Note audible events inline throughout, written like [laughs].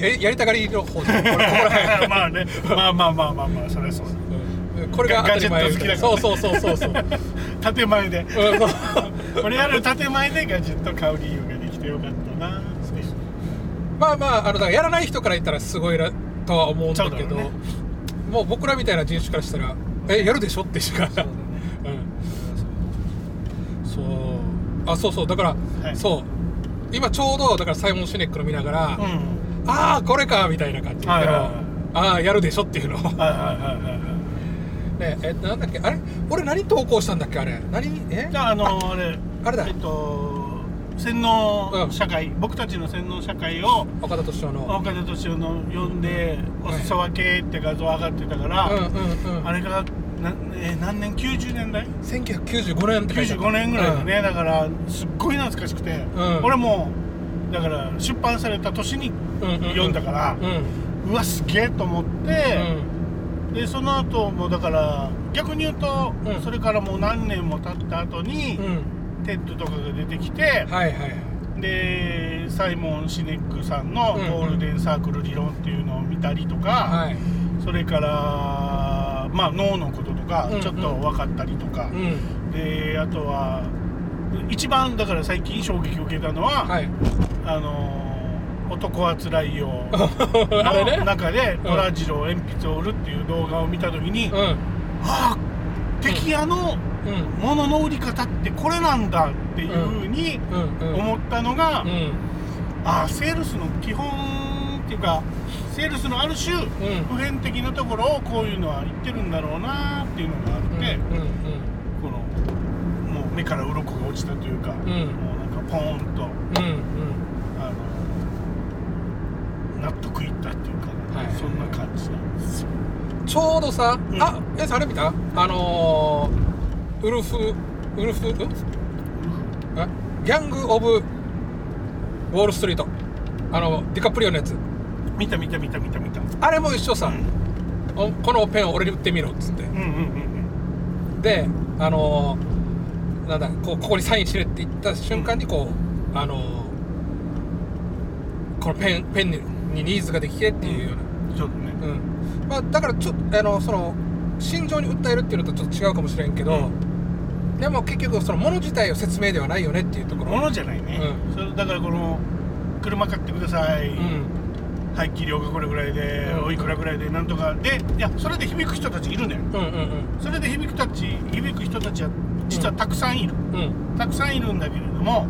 やりやりたがりの方で [laughs] まあね。まあまあまあまあまあそれはそう。うん。これが当たり前そうそうそうそうそう。[laughs] 建前で。う [laughs] これやる建前でガジェット買う理由ができてよかったなまあまああのだからやらない人から言ったらすごいなとは思うんだけどもう僕らみたいな人種からしたらえやるでしょってしか。そうだね。うん。そう。あそうそう。だから、はい。そう。今ちょうどだからサイモン・シネックの見ながら、うんああこれかみたいな感じ、はいはいはい。ああやるでしょっていうのを。はいはいはいはいはい。ねえなんだっけ？あれ？俺何投稿したんだっけ？あれ。何？え？じゃああのあれ。あれだ。えっと洗脳社会、僕たちの洗脳社会を岡田敏夫の。岡田敏夫の呼んでお裾分けって画像上がってたから、うんうんうん。あれがな、えー何年？90年代？1995年って書いてある95年ぐらいだね、だからすっごい懐かしくて、うん。俺もだから出版された年に読んだからう、わすげえと思って、でその後もだから逆に言うと、うん。それからもう何年も経った後に、 TED とかが出てきて、はいはいはい。でサイモン・シネックさんのゴールデンサークル理論っていうのを見たりとか、はい。それからまあ脳のこととかちょっと分かったりとか、うん。であとは一番だから最近衝撃を受けたのは、はい。あのー男はつらいよの [laughs] 中でトラジロ鉛筆を売るっていう動画を見た時に、うん。ああ敵屋のうん。物の売り方ってこれなんだっていうふうにうん。うん。思ったのが、うん。ああセールスの基本っていうかセールスのある種、ん。普遍的なところをこういうのは言ってるんだろうなっていうのがあって、目から鱗が落ちたというか、ん。もうなんかポーンとうんうん。あの納得いったっていうか、はい。そんな感じなんですよ。ちょうどさ、うん。あえあれ見た？あのー、ウルフウルフギャング・オブ・ウォール・ストリート。あのディカプリオのやつ。見た見た見た見た見た。あれも一緒さ、おこのペンを俺に売ってみろっつって。うんうんうん。であのーなんだこうここにサインしてって言った瞬間にこう、あのーこのペンペンににニーズができてっていうような、うん。そうだね。うん。まあ、だからちょっとあのその心情に訴えるっていうのとちょっと違うかもしれんけど、でも結局そのもの自体を説明ではないよねっていうところ。ものじゃないね。うそれだからこの車買ってください。うん。排気量がこれぐらいで、うん。おいくらぐらいでなんとか。でいやそれで響く人たちいるねんうんうん。それで響く人たち響く人たちは実はたくさんいる、うん。うんたくさんいるんだけれども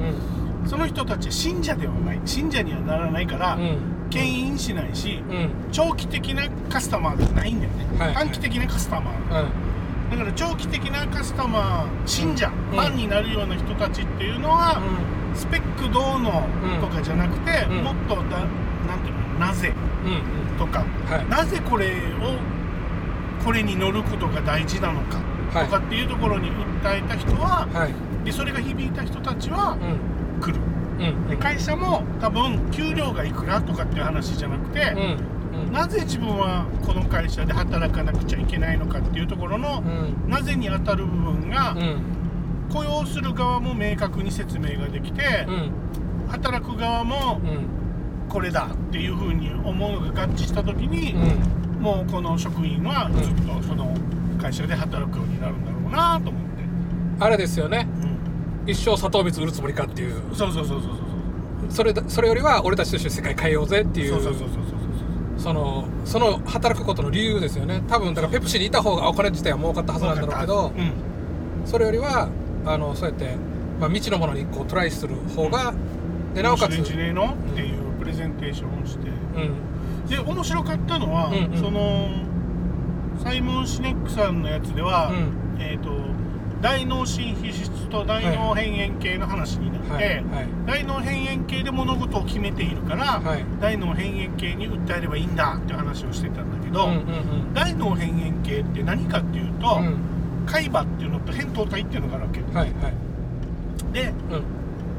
う、ん。その人たちは信者ではない。信者にはならないから、うん。牽引しないし、うん。長期的なカスタマーでないんだよね、はい。はい短期的なカスタマー。うん。だから長期的なカスタマー信者、うん。ファンになるような人たちっていうのは、スペックどうのとかじゃなくて、うん。もっとだなんていうのなぜとか、はい。なぜこれをこれに乗ることが大事なのか。はいとかっていうところに訴えた人は、はい。でそれが響いた人たちはうん。来る。うん。で会社も多分給料がいくらとかっていう話じゃなくて、うん。うん。なぜ自分はこの会社で働かなくちゃいけないのかっていうところの、うん。なぜに当たる部分が、うん。雇用する側も明確に説明ができてう、ん。働く側もうん。これだっていうふうに思うのが合致した時に、うん。もうこの職員はずっとその会社で働くようになるんだろうなと思って、あれですよね。うん、一生砂糖蜜売るつもりかっていう。そうそうそうそうそうそれだそれよりは俺たちとして世界変えようぜっていう。そうそうそうそうそうそのその働くことの理由ですよね。多分だからペプシにいた方がお金自体は儲かったはずなんだろうけどうん。それよりはあのそうやって、まあ、未知のものにこうトライする方が、でなおかつ、面白いんじゃねえのっていうプレゼンテーションをして。うん。で面白かったのは、うんうん。そのサイモン・シネックさんのやつでは、うん。えっ、と大脳新皮質と大脳辺縁系の話になって、はい。はい。大脳辺縁系で物事を決めているから、はい。大脳辺縁系に訴えればいいんだっていう話をしてたんだけど、うんうん大脳辺縁系って何かっていうと、うん。うん海馬っていうのと扁桃体っていうのがあるわけ。はいはい。でうん。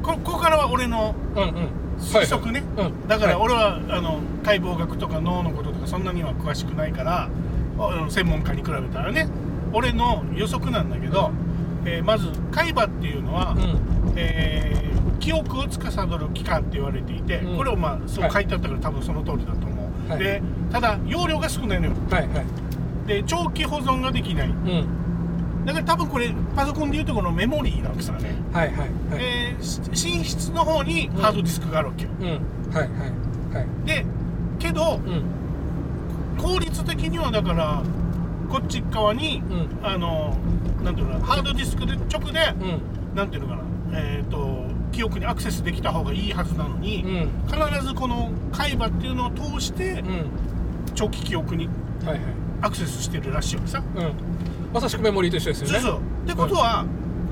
こここからは俺のうんうん。推測ね、うん。だからはい。俺は、あの解剖学とか脳のこととかそんなには詳しくないから専門家に比べたらね。俺の予測なんだけど、えーまず海馬っていうのは、うん。えー記憶を司る器官って言われていて、うん。これをまあそう書いてあったから多分その通りだと思う、はい。でただ容量が少ないのよ。はいはい。で長期保存ができない。うん。だから多分これパソコンでいうとこのメモリーなんですよね、はいはいはい。でし寝室の方にハードディスクがあるわけよ、うん。はいはい。はい。でけどうん効率的にはだからこっち側に、うん。あのなんていうのかなハードディスクで直で、うん。なんていうのかなえっ、と記憶にアクセスできた方がいいはずなのに、うん。必ずこの海馬っていうのを通してうん。長期記憶にはいはい。アクセスしてるらしいわけさ。うん。まさしくメモリーと一緒ですよね。そうそう。ってことは、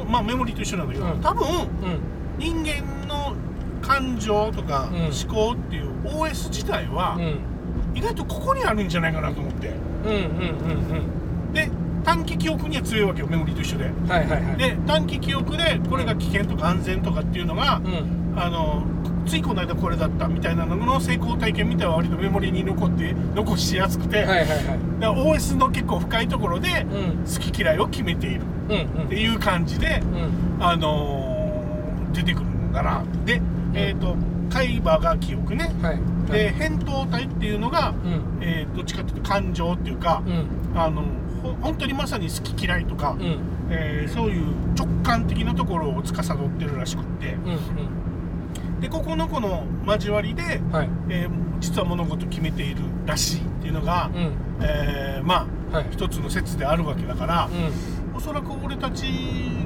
まあメモリーと一緒なんだけど、うん。多分うん。人間の感情とかうん。思考っていう OS 自体はうん意外とここにあるんじゃないかなと思って。うんうんうんで短期記憶には強いわけよメモリーと一緒で。うんはいはいはい。で短期記憶でこれが危険とか安全とかっていうのがうん。あのついこの間これだったみたいなのの成功体験みたいな割とメモリーに残って残しやすくて、はいはいはい。だから OS の結構深いところでうん。好き嫌いを決めている。うんうん。っていう感じで、うん。あのー出てくるんだな。で、えっ、と海馬が記憶ね。はいで扁桃体っていうのが、うん。えーどっちかっていうと感情っていうか、うん。あのほ本当にまさに好き嫌いとか、うん。えーそういう直感的なところを司ってるらしくって。うんでここのこの交わりで、うんはい。えー実は物事決めているらしいっていうのが、うん。えーまあはい。一つの説であるわけだから、うおそらく俺たち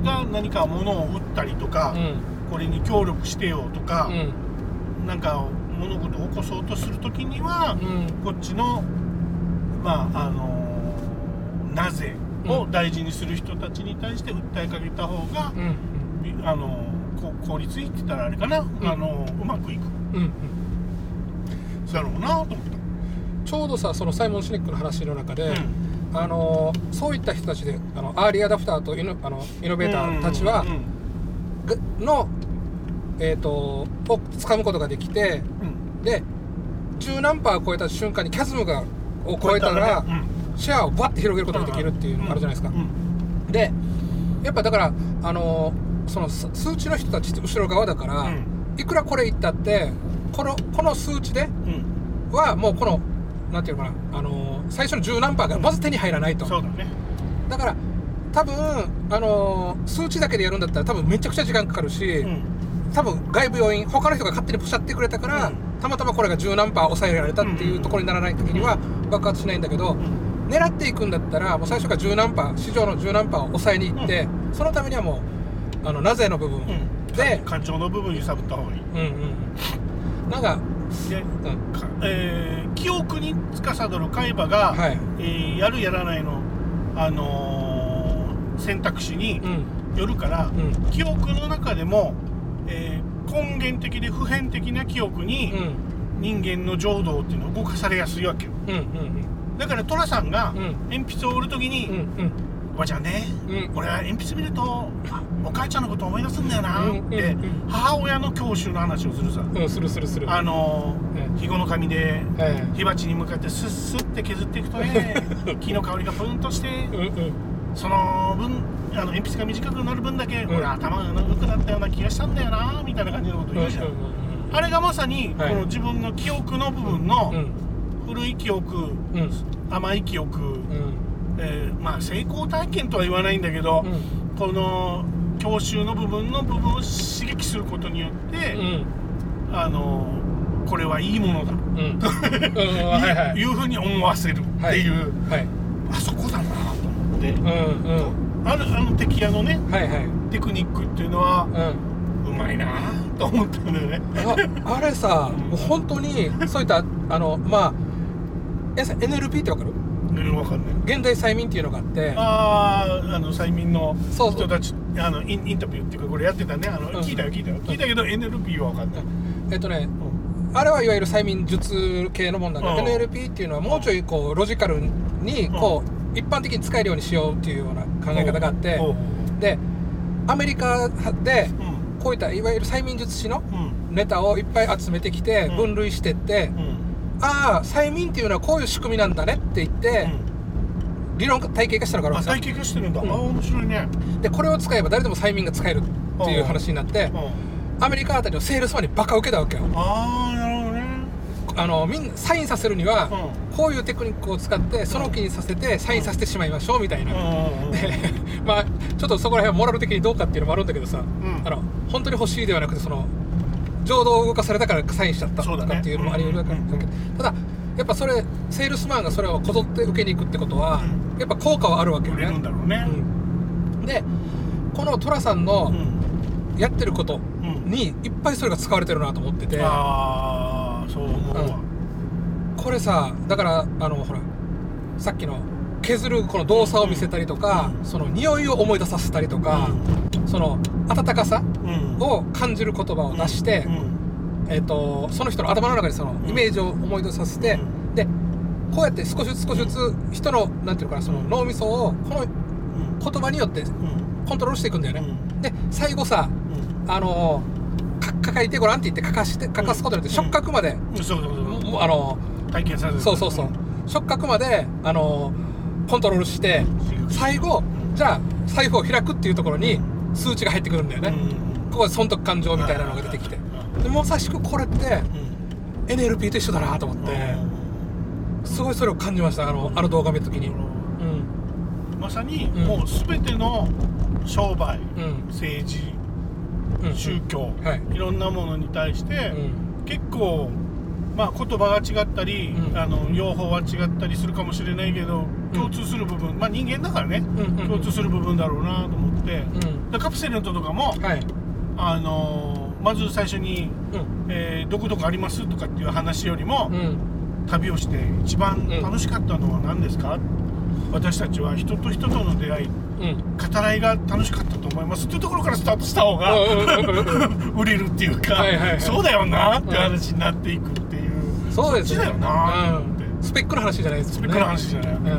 が何か物を売ったりとか、んうん。これに協力してよとかう、ん。なんか物事を起こそうとする時には、うん。こっちのまああのなぜを大事にする人たちに対して訴えかけた方がう、ん。びあのこ効率いいって言ったらあれかな、ん。あのうまくいく。うんうん。だろうなと思った。ちょうどさそのサイモン・シネックの話の中で、うん。あのそういった人たちであのアーリーアダプターとイノあのイノベーターたちは、の、えー、とを掴むことができてうん。で十何パー超えた瞬間にキャズムがを超えたら、ね。シェアをバッて広げることができるっていうのがあるじゃないですか、うん。でやっぱだからあのその数数値の人たちって後ろ側だから、うん。いくらこれ言ったってこのこの数値でうん。はもうこのなんていうのかなあの最初の十何パーがまず手に入らないと、そうだね。だから多分あの数値だけでやるんだったら多分めちゃくちゃ時間かかるし、うん多分外部要因他の人が勝手にポシャってくれたから、うん。たまたまこれが十何パー抑えられたっていうところにならない時には爆発しないんだけど、うん。狙っていくんだったらもう最初から十何パー市場の十何パーを抑えに行って、そのためにはもうあのなぜの部分、うん。で感情の部分揺さぶった方がいいうんうんなんか、でうんかえー記憶に司る海馬が、はいえーやるやらないの、あのー選択肢にうんよるから、うん記憶の中でも、えー根源的で普遍的な記憶うにん。人間の情動っていうのを動かされやすいわけよ。うんうんだから寅さんがうん。鉛筆を折る時にうんうん「おばちゃんね、うん。俺は鉛筆見るとあお母ちゃんのこと思い出すんだよな」うんってうん。うん母親の教習の話をするさ。うんするするする。あの肥後の紙ではい火鉢に向かってスッスッって削っていくとね [laughs] 木の香りがプンとしてうんうんその分あの鉛筆が短くなる分だけ、ん。俺頭が長くなったような気がしたんだよなみたいな感じのこと言うじゃん、うんあれがまさに、はい。この自分の記憶の部分のうん。古い記憶、うん。甘い記憶、うん。えーまあ成功体験とは言わないんだけど、うん。この教習の部分の部分を刺激することによって、うん。あのこれはいいものだ、うん。うん。はいはい。[laughs] いうふうに思わせるっていう、はい。あそこだなと思って、うんうん。あるあの敵屋のねはいはい。テクニックっていうのはうまいなと思ったんだよね。ああれさもう本当にそういったあのまあえさ NLP ってわかる？うん、わかんない。現代催眠っていうのがあって。ああ、あの催眠のそう人たち、あのインインタビューっていうかこれやってたね。あの、うん。聞いたよ聞いたよ。聞いたけど NLP はわかんない。えっとねうん。あれはいわゆる催眠術系のもんなんだけどうん。NLP っていうのはもうちょいこうロジカルにこう一般的に使えるようにしようっていうような考え方があってでアメリカでこういったいわゆる催眠術師のうん。ネタをいっぱい集めてきてうん。分類してって、うん。ああ催眠っていうのはこういう仕組みなんだねって言って、理論体系化したのがあるんですよ。あ体系化してるんだ、うん。あ面白いね。でこれを使えば誰でも催眠が使えるっていう話になってうん。アメリカあたりのセールスマンにバカ受けたわけよ。あああのみんなサインさせるには、うこういうテクニックを使ってその気にさせてサインさせてしまいましょうみたいな、[laughs] まあちょっとそこら辺はモラル的にどうかっていうのもあるんだけどさ、ん。あの本当に欲しいではなくてその情動を動かされたからサインしちゃったとかっていうのもあり得るわけだけど、ただやっぱそれセールスマンがそれをこぞって受けに行くってことは、うやっぱ効果はあるわけよね、だろうね。うん。でこの寅さんうのん。やってることうん。にいっぱいそれが使われてるなと思ってて、ああそう思うわ。これさだからあのほらさっきの削るこの動作を見せたりとか、うん。その匂いを思い出させたりとか、その温かさうん。を感じる言葉を出して、うん。えー、とその人の頭の中にそのん。イメージを思い出させて、うん。でこうやって少しずつ少しずつ人のなんていうのかなその脳みそをこのうん。言葉によってうん。コントロールしていくんだよね、うん。で最後さうん。あのか書いてごらんって言って書かして書かすことによって触覚まで、そうそうそうあの体験させるそうそうそう触覚まであのコントロールして最後じゃあ財布を開くっていうところに数値が入ってくるんだよね、ここで損得感情みたいなのが出てきてでまさしくこれって NLP と一緒だなと思ってすごいそれを感じましたあのあの動画見た時にうんまさにもう全ての商売政治宗教。はい。いろんなものに対してうん。結構まあ言葉が違ったりうん。あの用法は違ったりするかもしれないけどうん。共通する部分。まあ人間だからね。共通する部分だろうなと思って。うん。でカプセルトとかもはい。あのーまず最初にうん。えーどこどこありますとかっていう話よりもうん。旅をして一番楽しかったのは何ですか？私たちは人と人との出会い。うん語らいが楽しかったと思います。っていうところからスタートした方が [laughs] 売れるっていうか、はいはいはい。そうだよなって話になっていくっていう、そうですだよなって、うん。スペックの話じゃないですスペックの話じゃない、うんうん。で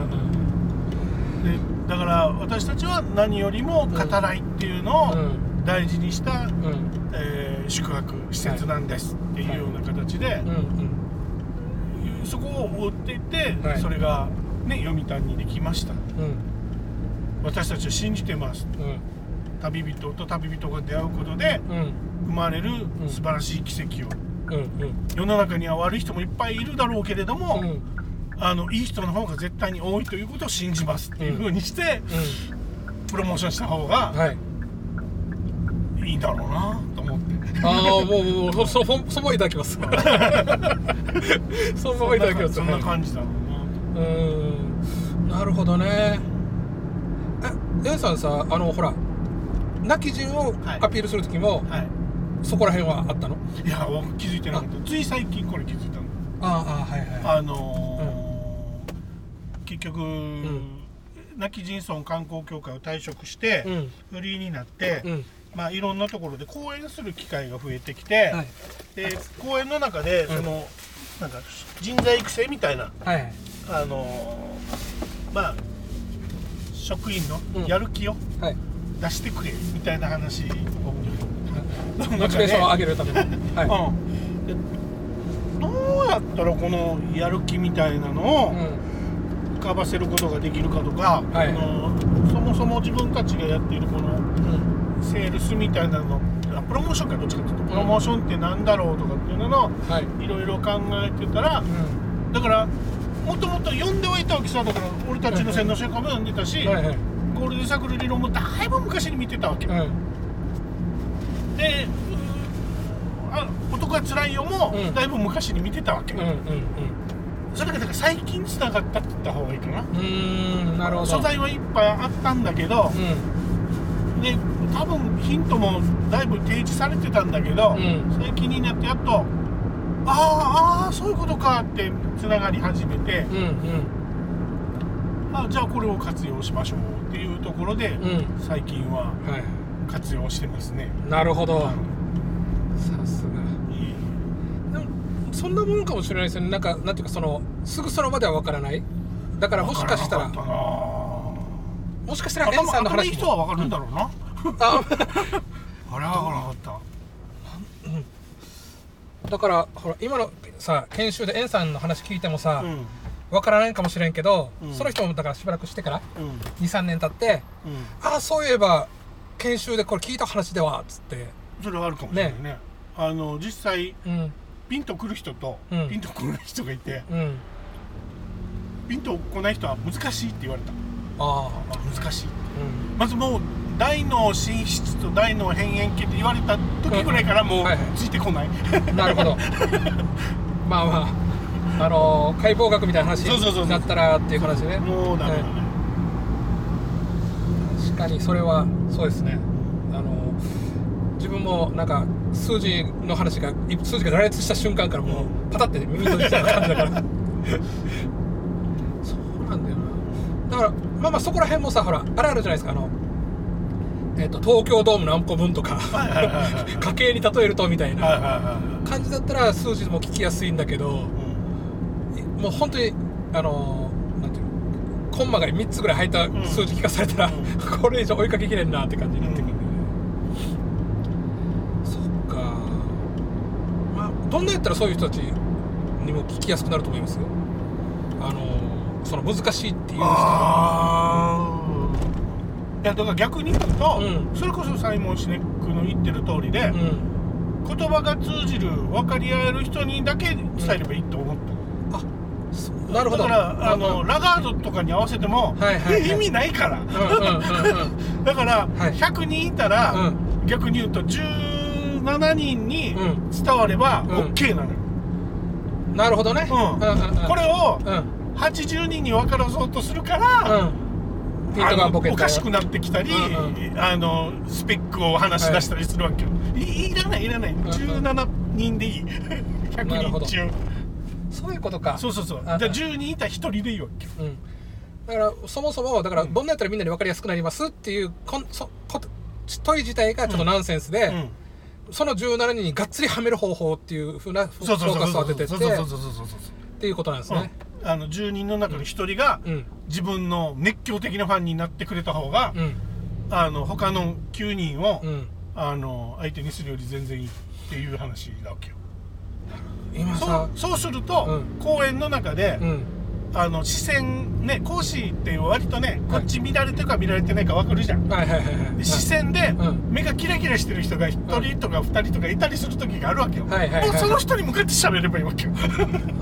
だから私たちは何よりも語らいっていうのをうん。大事にした、うん。えー宿泊施設なんですっていうような形で、そこを追っていって、はい。それがね読谷にできました。うん私たちは信じてます。うん。旅人と旅人が出会うことでうん。生まれるうん。素晴らしい奇跡を、世の中には悪い人もいっぱいいるだろうけれども、うん。あのいい人の方が絶対に多いということを信じますっていう風にして、プロモーションした方がはい。いだろうなと思って。ああもうもうそそそそのままいただきます。[laughs] そのままいただきます。そんな感じだろうなうーん。なるほどねえ A さんさあのほら泣き人をはい。アピールする時も、はい。そこら辺はあったの？いや気づいてなかった。つい最近これ気づいたの。ああはいはい。あのー結局、亡き人村観光協会を退職して、うん。フリーになって、うん。まあいろんなところで講演する機会が増えてきて、はい。で講演の中でその、なんか人材育成みたいなはい。あのーまあ職員うん。のやる気をはい。出してくれみたいな話を、[laughs] モチベーションを上げるために。はうん。でどうやったらこのやる気みたいなのを浮かばせることができるかとか、はい。あのそもそも自分たちがやっているこのうん。セールスみたいなのあプロモーションかどっちかっていうとプロモーションってなんだろうとかっていうののはい。いろいろ考えてたらうだからもともと読んではいたわけさだから俺たちの洗脳書家も読んでたし、んはいはい。ゴールデンサークル理論もだいぶ昔に見てたわけ、うんであ男が辛いよもうん。だいぶ昔に見てたわけ、うんうんそれがだから最近つながったって言った方がいいかな。うんなるほど。素材はいっぱいあったんだけど、うん。で多分ヒントもだいぶ提示されてたんだけど、うん。最近になってやっとあーあーそういうことかってつながり始めて、うんうん。あじゃあこれを活用しましょうっていうところで、うん。最近ははい。活用してますね。なるほど。あさすが。のいい。でもそんなもんかもしれないですよね。なんかなんていうかそのすぐその場ではわからない。だからもしかしたらわからな。かったなもしかしたらエンさんの話も。人はわかるんだろうな。あ [laughs] あれはわから。だからほら今のさ研修でエンさんの話聞いてもさ、うん。わからないかもしれんけど、うん。その人もだからしばらくしてからうん。23年経ってうん。ああそういえば研修でこれ聞いた話ではっつって。それはあるかもしれないね。あの実際うん。ピンとくる人と、うん。ピンとこない人がいてうん。ピンとこない人は難しいって言われた。ああ。難しいうん。まずもう大脳進出と大脳辺縁系って言われた時ぐらいからもううんはいはい。ついてこない、なるほど。[laughs] まあまああのー解剖学みたいな話になったらっていう話ね。もうダメだね、確かにそれはそうですね。あの自分もなんか数字の話がい数字が羅列した瞬間からもうパタって耳閉じちゃう感じだから。[laughs] そうなんだよな。だからまあまあそこら辺もさほらあれあるじゃないですか。あのえっ、と東京ドーム何個分とか家計に例えるとみたいはいな感じだったら数字も聞きやすいんだけどいはいもう本当にあのなんていうのコンマが3つぐらい入った数字聞かされたら、うこれ以上追いかけきれんなって感じになってくるんだよね、そっか。まあどんなやったらそういう人たちにも聞きやすくなると思います？あのその難しいっていう人。ああいやだから逆に言うと、うん。それこそサイモン・シネックの言ってる通りで、うん。言葉が通じる分かり合える人にだけ伝えればいいと思った、あそなるほど。だからあの、うんラガードとかに合わせても、はいはいはい。意味ないから、うんうんうん [laughs] だから、はい。100人いたら、うん。逆に言うと17人にうん。伝わればうん。OK なのよ、うんなるほどね。うん。うんうんうん。これをうん。80人に分からそうとするから、うんおかしくなってきたり、うんあのスペックを話し出したりするわけよ、い、いらないいらない。ん17人でいい。[laughs] なるほ100ど。人中そういうことか。そうそうそう。じゃああ10人いたら1人でいいわけよ。うん、だからそもそもだからどん。なやったらみんなに分かりやすくなりますっていうこんそこと問い自体がちょっとナンセンスで、うん。その17人にがっつりはめる方法っていうふうなフォーカスを当ててっていうことなんですね。うんあの10人の中の1人がうん。自分の熱狂的なファンになってくれた方が、うん。あの他の9人を、うん。あの相手にするより全然いいっていう話なわけよ。そ今さうそうすると、うん。公演の中で、うんあの視線ね講師って割とねこっち見られてるか見られてないか分かるじゃん、はいはいはいはいで視線でうん。目がキラキラしてる人が1人とか2人とかいたりする時があるわけよ、はいはいはいもうその人に向かって喋ればいいわけよ。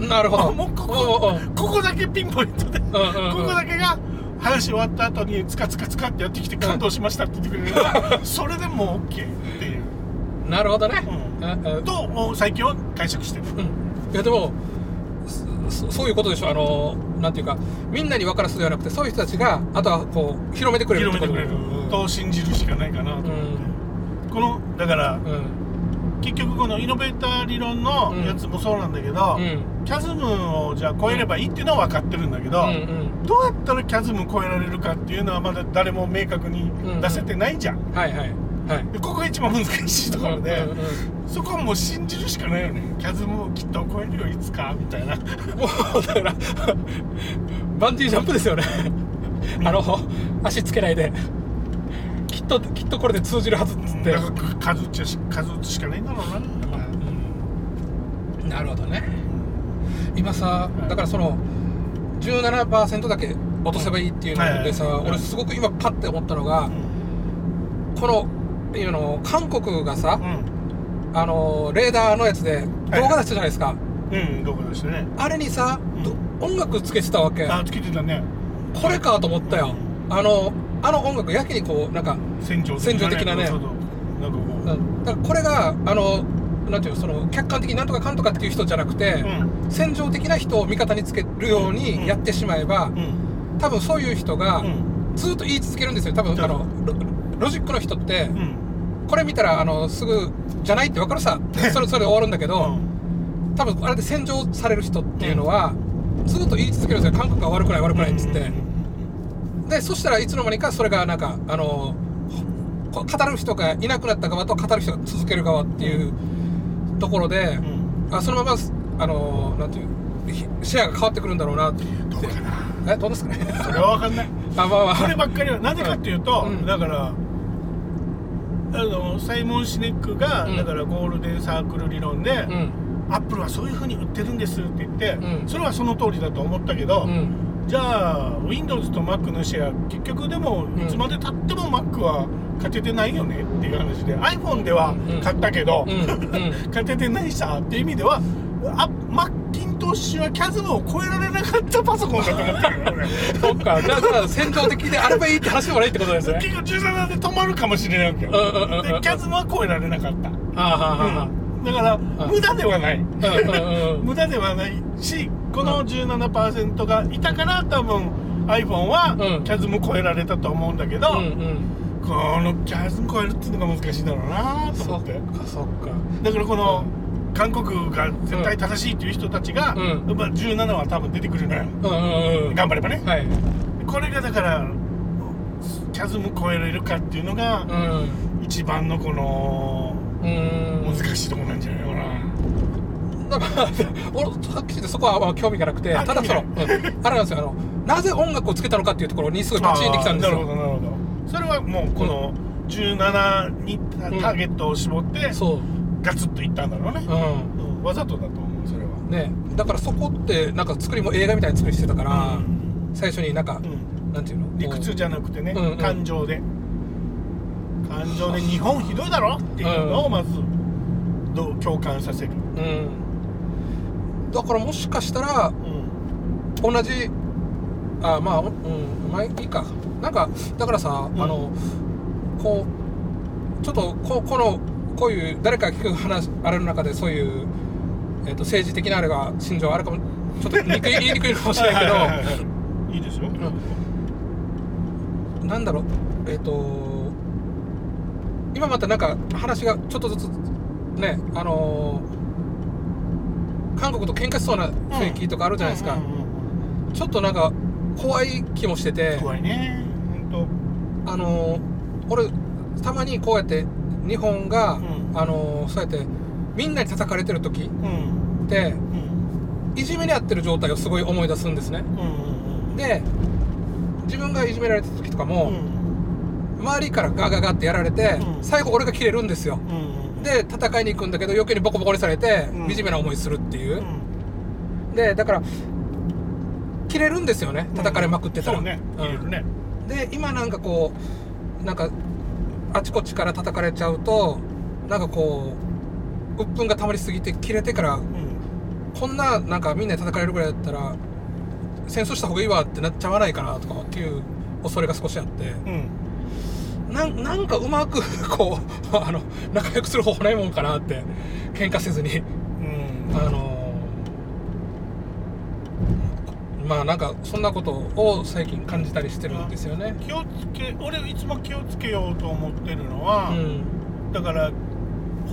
なるほど。[laughs] もうここうここだけピンポイントで、うんうんうん。ここだけが話終わった後につかつかつかってやってきて感動しましたって言ってくれれば、それでもう OK っていう、なるほどね、うん。と最近は解釈してる。うん。いやでもそそういうことでしょ。あのなんていうかみんなに分からすではなくてそういう人たちがあとはこう広めてくれる広めてくれる。うんと信じるしかないかなと。思って、このだからうん。結局このイノベーター理論のやつもそうなんだけど、うん。キャズムをじゃあ超えればいいっていうのは分かってるんだけど、うんうん。どうやったらキャズム超えられるかっていうのはまだ誰も明確に出せてないじゃん、はいはいはい。でここが一番難しいところで、うんうんうんそこはもう信じるしかないよね。キャズムをきっと超えるよいつかみたいな。もうだからバンジージャンプですよね。あの足つけないで。きっときっとこれで通じるはずっつって。だから数打ちし数打つしかないんだろうな、うん。なるほどね。今さだからその17%だけ落とせばいいっていうのでさ、はい。はい。はい俺すごく今パッて思ったのが、このいうの韓国がさ、うんあのレーダーのやつで動画出したじゃないですか、うん、うん、どこでしたね。あれにさ、ど音楽つけてたわけ。あつけてたね。これかと思ったよ。あのあの音楽やけにこうなんか、戦場戦場的なね。なんかこう、うん。だからこれがあのなんていうのその客観的になんとかかんとかっていう人じゃなくて、うん。戦場的な人を味方につけるようにやってしまえば、うん。多分そういう人がうん。ずっと言い続けるんですよ。多分あのロロジックの人ってうんこれ見たらあのすぐじゃないって分かるさそれそれで終わるんだけど、多分あれで戦場される人っていうのは、ずっと言い続けるんですよ韓国が悪くない悪くないっつって、でそしたらいつの間にかそれがなんかあのこ語る人がいなくなった側と語る人が続ける側っていうところで、うん。あそのままあのなんていうひシェアが変わってくるんだろうなって。どうかな？えどうですかね？それは分かんない。[laughs] あまあまあ。こればっかりはなぜかっていうと、うん。だからあのサイモン・シネックが、うん。だからゴールデンサークル理論で、うん。アップルはそういうふうに売ってるんですって言って、うん。それはその通りだと思ったけど、うん。じゃあ Windows と Mac のシェア結局でもんいつまでたっても Mac は勝ててないよねっていう話で iPhone ではうん。勝ったけど、うん。うん。勝ててないさっていう意味ではあマッキントッシュはキャズムを超えられなかったパソコンだと思ってるよ俺。そっか。じゃあじゃあ戦場的であればいいって話でもないってことですね。結局17で止まるかもしれないわけよ、でキャズムは超えられなかった、うん。だから無駄ではない、[laughs] 無駄ではないしこの17%がいたから多分 iPhone はうん。キャズム超えられたと思うんだけど、うんうん。このキャズム超えるっていうのが難しいだろうなとそっ思ってかそっか。だからこの韓国が絶対正しいっていう人たちが、うん。まあ17は多分出てくるのよ。うんうんうん。頑張ればね。はい。これがだからキャズム超えられるかっていうのがうん。一番のこのうん。難しいところなんじゃないかな、だから [laughs] 俺はっきりそこは興味がなくてあただその、うん、あれなんですよあのなぜ音楽をつけたのかっていうところにすごいパチンってきたんですあーなるほよどなるほど。それはもうこの17にターゲットを絞ってそうガツッといったんだろうね、うん。うん。わざとだと思うそれは。ね。だからそこってなんか作りも映画みたいな作りしてたから、うん。最初になんか、うん。なんていうの？理屈じゃなくてね、うんうん。感情で。感情で日本ひどいだろ？っていうのをまずどう共感させる、うん。だからもしかしたらうん。同じあまあうんまあいいか。なんかだからさ、うん。あのこうちょっとここのこういう誰かが聞く話あれの中でそういう、えっと政治的なあれが心情あるかもちょっとにくい言いにくいかもしれないけどはいはいですよ、なんだろうえっ、と今またなんか話がちょっとずつねあのー韓国と喧嘩しそうな雰囲気とかあるじゃないですか、うんうんうんちょっとなんか怖い気もしてて。怖いね本あのー俺たまにこうやって日本が、うん。あのーそうやってみんなに叩かれてる時当うん。ってうん。いじめにあってる状態をすごい思い出すんですね。うんうんで自分がいじめられてた時とかうも、ん。周りからガガガってやられて、うん。最後俺が切れるんですよ。うんうんで戦いに行くんだけど余計にボコボコにされて、うん。惨めな思いするっていう。う、ん。でだから切れるんですよね。叩かれまくってたら、そうね。うん入れるね。で今なんかこうなんかあちこちから叩かれちゃうとなんかこう鬱憤が溜まりすぎて切れてからうんこんななんかみんなに叩かれるぐらいだったら戦争した方がいいわってなっちゃわないかなとかっていう恐れが少しあって。うんなんなんかうまく [laughs] こうあの仲良くする方法ないもんかなって喧嘩せずに。うん。あのまあなんかそんなことを最近感じたりしてるんですよね。気をつけ俺いつも気をつけようと思ってるのは、うん。だから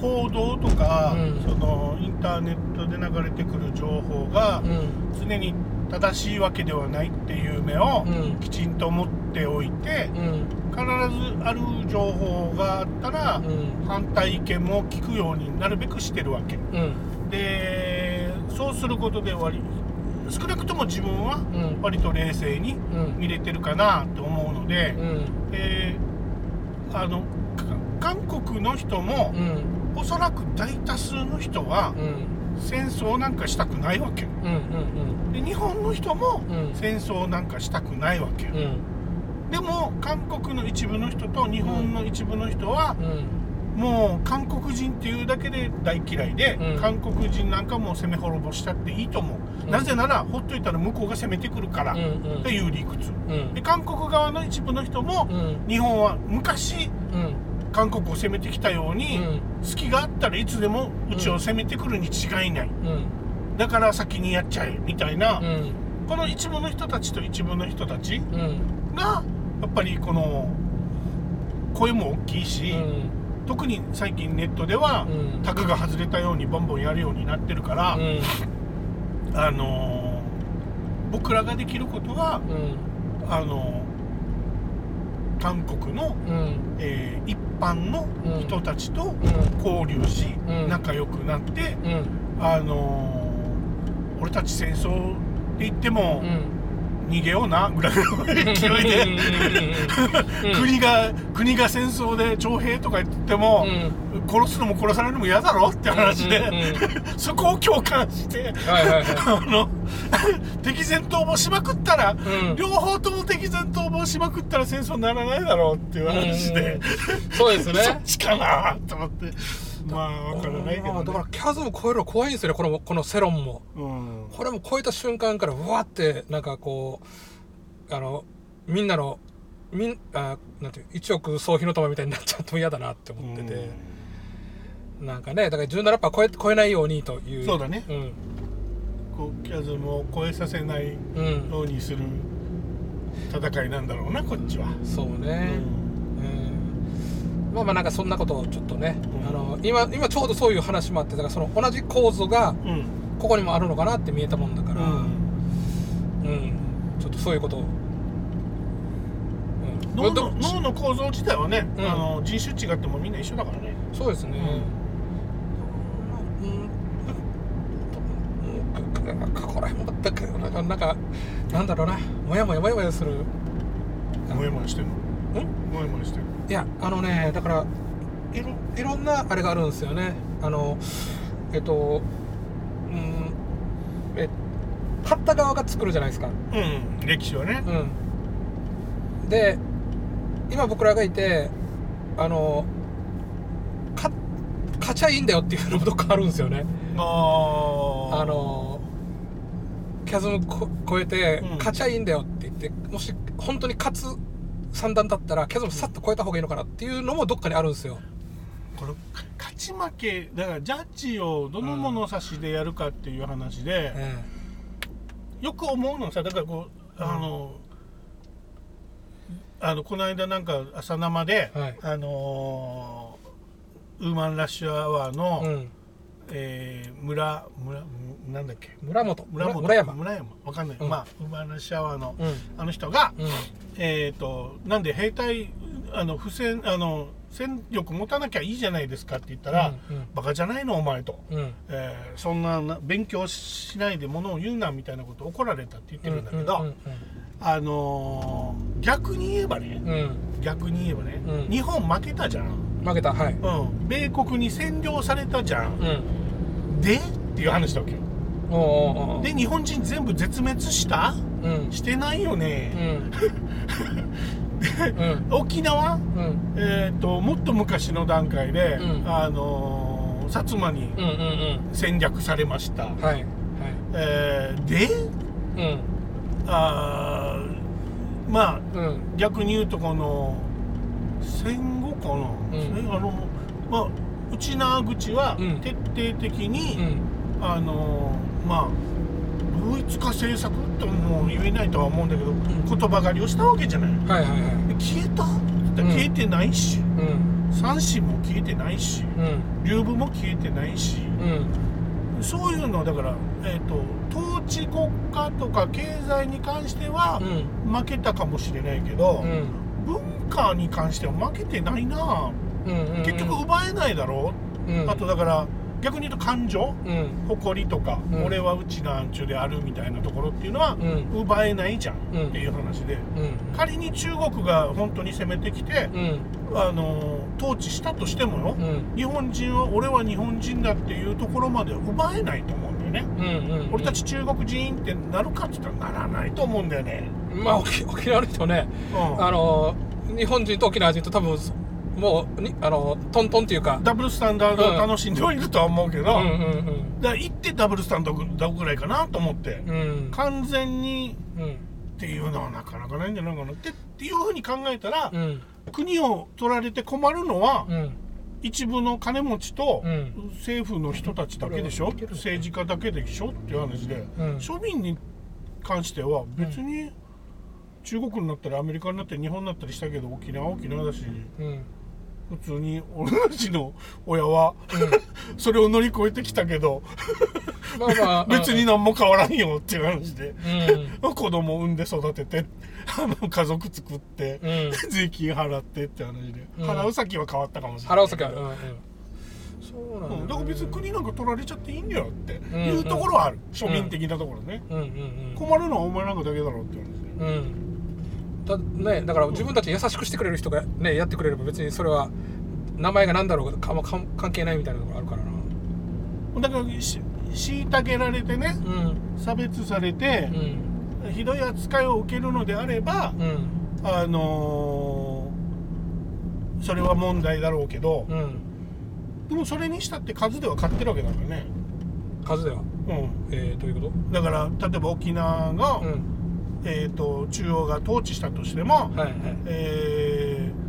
報道とか、うん。そのインターネットで流れてくる情報がうん。常に正しいわけではないっていう目をうん。きちんと持っておいてうん。必ずある情報があったらうん。反対意見も聞くようになるべくしてるわけ。うん。でそうすることで割少なくとも自分はうん。割と冷静にうん。見れてるかなって思うので、うん。えーあのか韓国の人もうん。おそらく大多数の人はうん。戦争なんかしたくないわけうんうんで日本の人もうん。戦争なんかしたくないわけうん。でも韓国の一部の人と日本の一部の人はうんもう韓国人っていうだけで大嫌いで、うん。韓国人なんかもう攻め滅ぼしたっていいと思う、うん。なぜならほっといたら向こうが攻めてくるからうんうん。っていう理屈。うん。で韓国側の一部の人もうん。日本は昔うん。韓国を攻めてきたように、うん。隙があったらいつでもうちを攻めてくるに違いない、うん。だから先にやっちゃえみたいな、うん。この一部の人たちと一部の人たちうん。がやっぱりこの声も大きいし、うん特に最近ネットでは、うん。タグが外れたようにボンボンやるようになってるから、うん。あのー僕らができることはうん。あのー韓国の、うん。えー一般の人たちと交流し、うん。仲良くなって、うん。あのー俺たち戦争って言ってもう、ん逃げようなぐらいの勢いで国が国が戦争で徴兵とか言っても、殺すのも殺されるのも嫌だろって話で、うんそこを共感して、あの敵前逃亡しまくったら、ん。両方とも敵前逃亡しまくったら戦争にならないだろうっていう話で、そうですね。[laughs] そっちかなと思ってまあ分からないけど、ね、だからキャズム超えるの怖いんですよねこのこの世論も。うん。これも超えた瞬間からうわってなんかこうあのみんなのみんあなんていう一億総火の玉みたいになっちゃっても嫌だなって思ってて、なんかねだから17%超え超えないようにという。そうだね。うん。こうキャズムを超えさせないうんようにする戦いなんだろうなこっちは、そうね、うんまあまあなんかそんなことをちょっとね、うんあの今今ちょうどそういう話もあってだからその同じ構造がここにもあるのかなって見えたもんだから、うんうんちょっとそういうことを、うん脳どの脳の構造自体はね、うんあの人種違ってもみんな一緒だからねそうですね。うん。うん。うん。ここら辺もだけどなんかなんかなんだろうな、もやもやもやもやする。もやもやしてんの？ん？もやもやしてんの？いやあのねだからいろいろんなあれがあるんですよね。あのえっとうんえ買った側が作るじゃないですか。うん歴史はねうん。で今僕らがいてあのか勝ちゃいいんだよっていうのもどっかあるんですよね。あああのキャズムこ超えてうん勝ちゃいいんだよって言って、もし本当に勝つ三段だったらキャズムさっと超えた方がいいのかなっていうのもどっかにあるんですよ。これ勝ち負けだからジャッジをどの物差しでやるかっていう話で、えよく思うのはさだからこうあの、あのこの間なんか朝生で、はい。あのーウーマンラッシュアワーの、えうん、えー村村なんだっけ？村本村本村山。村山。わかんない、うん。まあウーマンラッシュアワーの、うん。あの人が、うん。えっ、となんで兵隊あの不戦あの戦力持たなきゃいいじゃないですかって言ったら、うんうん。バカじゃないのお前と、うん。えーそんなな勉強しないでものを言うなみたいなこと怒られたって言ってるんだけど、うんあのー逆に言えばねうんうん。逆に言えばね、うん。日本負けたじゃん、負けたはい。うん、米国に占領されたじゃん、うん。で？っていう話だわけよ。おうおうおうで日本人全部絶滅した？うん。してないようね、ん [laughs] うん。沖縄？うん。えー、ともっと昔の段階で、うん。あのー薩摩にうんうん戦略されました、うんはい。はい。えーで？うん。あーまあうん。逆に言うとこの戦後かな、ん。えあのまあ内縄口はうん。徹底的うに、ん。あのーまあ同一化政策とも言えないとは思うんだけど、ん。言葉狩りをしたわけじゃない。はいはいはい。で消えた消えてないし、うん。三神も消えてないしうん。流部も消えてないしうん。そういうのだから、えー、と統治国家とか経済に関してはうん。負けたかもしれないけど、うん文化に関しては負けてないな、うん結局奪えないだろ。う、うん。あとだから逆に言うと感情。うん。誇りとか、うん。俺はうちなんちゅうであるみたいなところっていうのはうん。奪えないじゃん、うん。っていう話で。うん。仮に中国が本当に攻めてきて、うん。あの統治したとしてもよ、うん。日本人は俺は日本人だっていうところまで奪えないと思うんだよね、うんうん。俺たち中国人ってなるかって言ったらならないと思うんだよね、まあ沖沖縄の人ね。うん。あの日本人と沖縄人と多分もうにあのトントンっていうか。ダブルスタンダードを楽しんではいるとは思うけど、うんうんだから行ってダブルスタンダードぐらいかなと思って、うん。うん完全にうん。っていうのはなかなかないんじゃないかなってっていうふうに考えたら、うん。国を取られて困るのは、うん。一部の金持ちとうん。政府の人たちだけでしょ、うん政治家だけでしょ？っていう話で、うん。庶民に関しては別に中国になったりアメリカになったり日本になったりしたけど沖縄は沖縄だしうん。普通に俺たちの親は [laughs] それを乗り越えてきたけどまあまあ [laughs] 別に何も変わらんよっていう話で。うん。子供産んで育てて [laughs] あの家族作って、うん。税金払ってって話で、うん。払う先は変わったかもしれない払う先はうんうん。そうなんだようん。だから別に国なんか取られちゃっていいんだよってんいうところはある、庶民的なところね、うんうんうん。困るのはお前なんかだけだろうって話で。うんだねだから自分たちに優しくしてくれる人がねやってくれれば別にそれは名前が何だろうがかもか関係ないみたいなところあるからな。だからし虐げられてねうん。差別されてう、ん。ひどい扱いを受けるのであれば、うん。あのーそれは問題だろうけど、うん。でもそれにしたって数では勝ってるわけだからね、数では？うん、えー、どういうこだから例えば沖縄が、とうんえー、と中央が統治したとしても、はいはい。えー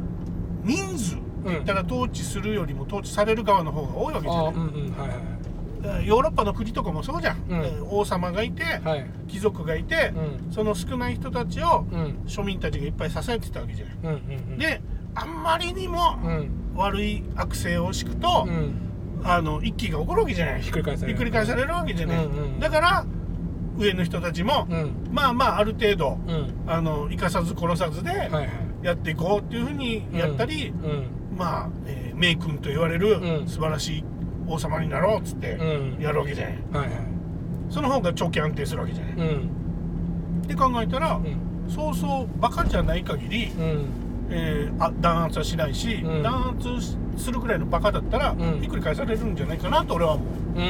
人数って言ったら統治するよりも統治される側の方が多いわけじゃない。うん。うんはいはい。ヨーロッパの国とかもそうじゃん、うん。えー王様がいて、はい。貴族がいて、うん。その少ない人たちをうん。庶民たちがいっぱい支えてたわけじゃない、うんうんうん。であんまりにもうん。悪い悪性を敷くと、うん。あの一揆が起こるわけじゃない。ひっくり返される。ひっくり返されるわけじゃない、うんうん。だから上の人たちも、うん。まあまあある程度うん。あの生かさず殺さずでやっていこうっていうふうにやったり、うん。まあ、えー名君と言われるうん。素晴らしい王様になろうっつってうん。やるわけじゃない、はいはい。その方が長期安定するわけじゃない、うん。って考えたら、うん。そうそうバカじゃない限り、うん。えーあ弾圧はしないし、うん。弾圧するくらいのバカだったら、ん。ひっくり返されるんじゃないかなと俺は思う、うん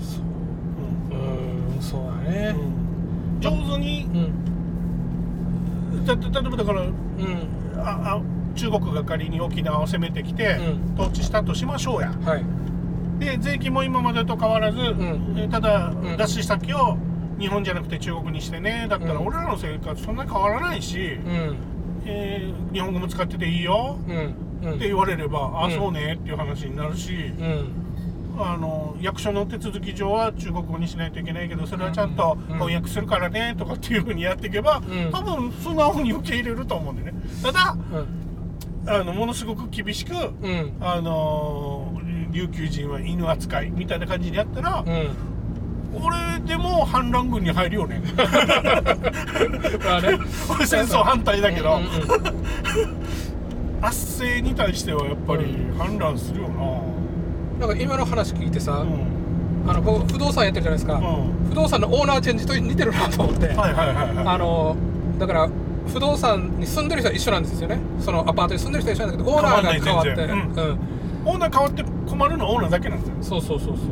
そううんそうだね。うん。上手に。例えばだからうん。ああ中国が仮に沖縄を攻めてきて、うん。統治したとしましょうや。はい。で税金も今までと変わらず、ん。えーただ、ん。出し先を日本じゃなくて中国にしてねだったらうん。俺らの生活そんなに変わらないし、うん。えー日本語も使ってていいようん。うん。って言われれば、あうん。そうねっていう話になるし、うんあの役所の手続き上は中国語にしないといけないけどそれはちゃんとうん翻訳するからねとかっていうふうにやっていけば、ん。多分素直に受け入れると思うんでね。ただうん。あのものすごく厳しく、うん。あの琉球人は犬扱いみたいな感じにやったら、うん。俺でも反乱軍に入るよね。[laughs] 戦争反対だけど、[laughs] 圧政に対してはやっぱり反乱するよななんか今の話聞いてさ、うん、あの僕不動産やってるじゃないですか、うん。不動産のオーナーチェンジと似てるなと思って、あのだから不動産に住んでる人は一緒なんですよね。そのアパートに住んでる人は一緒なんだけどオーナーが変わってオーナー変わって困るのはオーナーだけなんだよ。そうそうそうそう。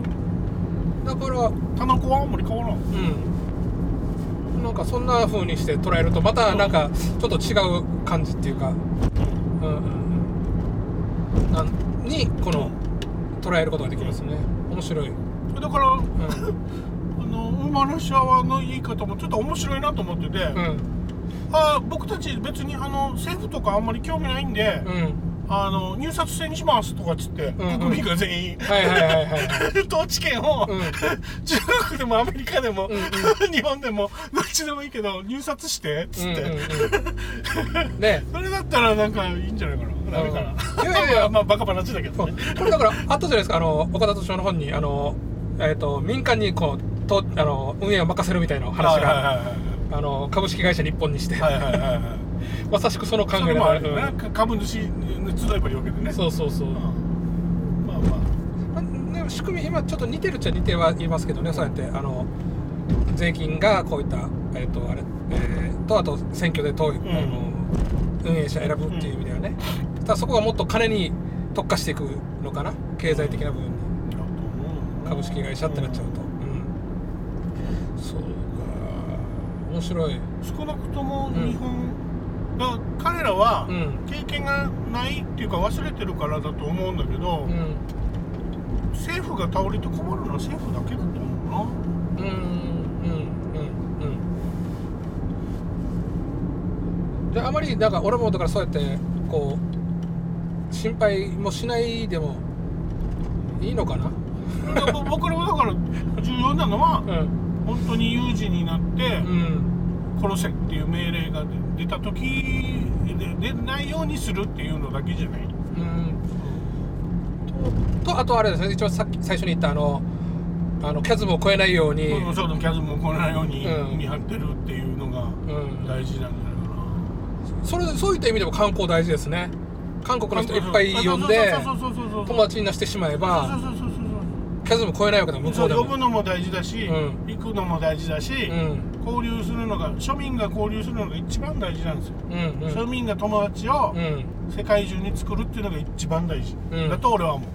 だから田中はあんまり変わらんうん。なんかそんな風にして捉えるとまたなんかちょっと違う感じっていうか。うんうんうん。にこの捉えることができますね。面白い、うん、だから、[laughs] あの馬のシャワーの言い方もちょっと面白いなと思ってて、うん。あ僕たち別にあの政府とかあんまり興味ないんで、うんあの入札制にしますとかっつって、うんうん。国民が全員、はいはいはいはい。統治権を、うん。中国でもアメリカでも、うんう日本でもどっちでもいいけど入札してっつって、うんうんうん。ね。[laughs] それだったらなんかいいんじゃないかな。ダメかな、いやいやいや。[laughs] まあバカ話だけどね。これだからあったじゃないですか。あの岡田斗司夫の本にあの、えー、と民間にこうとあの運営を任せるみたいな話が、はいはいあの株式会社日本にして、はいはいはいはいはいまさしくその考えだもあるよね、株主に集えばいいわけでね。そうそうそう、うん。まあまあ。まあね仕組み今ちょっと似てるっちゃ似てはいますけどねそうやってあの税金がこういったえっ、とあれえー、とあと選挙で投、ん。あの運営者選ぶっていう意味ではね、ただそこがもっと金に特化していくのかな？経済的な部分に。株式会社ってなっちゃうと。うん。そうか。面白い。少なくともうん。日本、だ彼らはうん。経験がないっていうか忘れてるからだと思うんだけど、うん。政府が倒れて困るのは政府だけだと思うな。うんうんうんうん。じゃああまりなんか俺もだからそうやってこう心配もしないでもいいのかな？僕らはだから重要なのはうん。本当に有事になってうん殺せっていう命令が出た時で出ないようにするっていうのだけじゃない、うん。ととあとあれですね。一応さっき最初に言ったあのあのキャズムを超えないように、うん、そうキャズムを来ないようにうん。見張ってるっていうのがうん。大事なんじゃな。いかな、それそういった意味でも観光大事ですね。韓国の人いっぱい呼んで友達になしてしまえばキャズム超えないわけだ向こそううでも。呼ぶのも大事だし、うん。行くのも大事だし、うん交流するのが庶民が交流するのが一番大事なんですよ、うんうん。庶民が友達をうん。世界中に作るっていうのが一番大事、うん。だと俺は思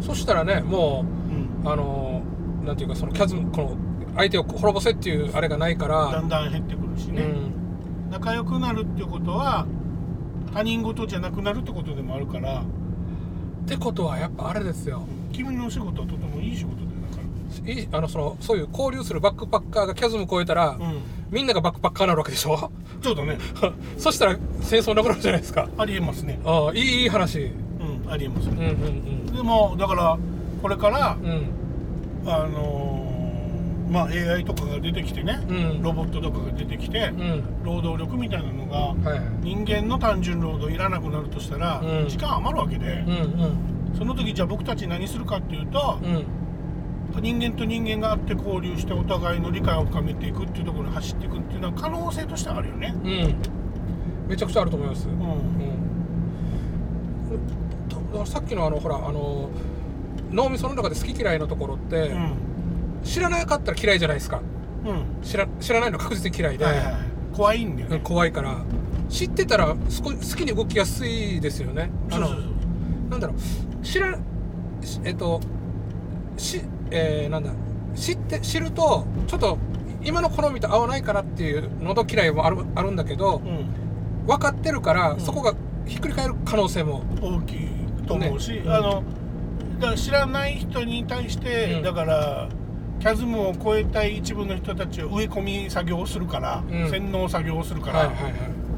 そしたらねもう、うん。うあのーなんていうかそのキャズムこの相手を滅ぼせっていうあれがないかだらんだん減ってくるしね、うん。仲良くなるっていうことは他人事じゃなくなるってことでもあるから。ってことはやっぱあれですよ。君のお仕事はとてもいい仕事いいあのそのそういう交流するバックパッカーがキャズム超えたら、らうん。みんながバックパッカーになるわけでしょ？そうだね。[laughs] そしたら戦争なくなるじゃないですか。ありえますね。ああいいいい話。うんありえますうんね、うん。でもだからこれからうん。うんあのーまあ AI とかが出てきてね、うん。ロボットとかが出てきて、うん。労働力みたいなのがはい。人間の単純労働いらなくなるとしたら、うん。時間余るわけで。うん、うん。その時じゃあ僕たち何するかっていうと、うん人間と人間があって交流してお互いの理解を深めていくっていうところに走っていくっていうのは可能性としてはあるよね。うん。めちゃくちゃあると思います、ううん。んだからさっきのあのほらあの脳みその中で好き嫌いのところって、うん。知らなかったら嫌いじゃないですか。うん。知ら知らないの確実に嫌いで、はいはいはい。怖いんだようんね。怖いから。知ってたらすこ好きに動きやすいですよね。あのそうそうそう。なんだろう。知らしえっとしえーなんだ知って知るとちょっと今の好みと合わないからっていう喉嫌いもあるあるんだけどうん。分かってるから、うん。そこがひっくり返る可能性も大きいと思うし、ね。うん。あのだから知らない人に対して、うん。だからキャズムを超えたい一部の人たちは植え込み作業をするから、うん。洗脳作業をするから、はいはいはい、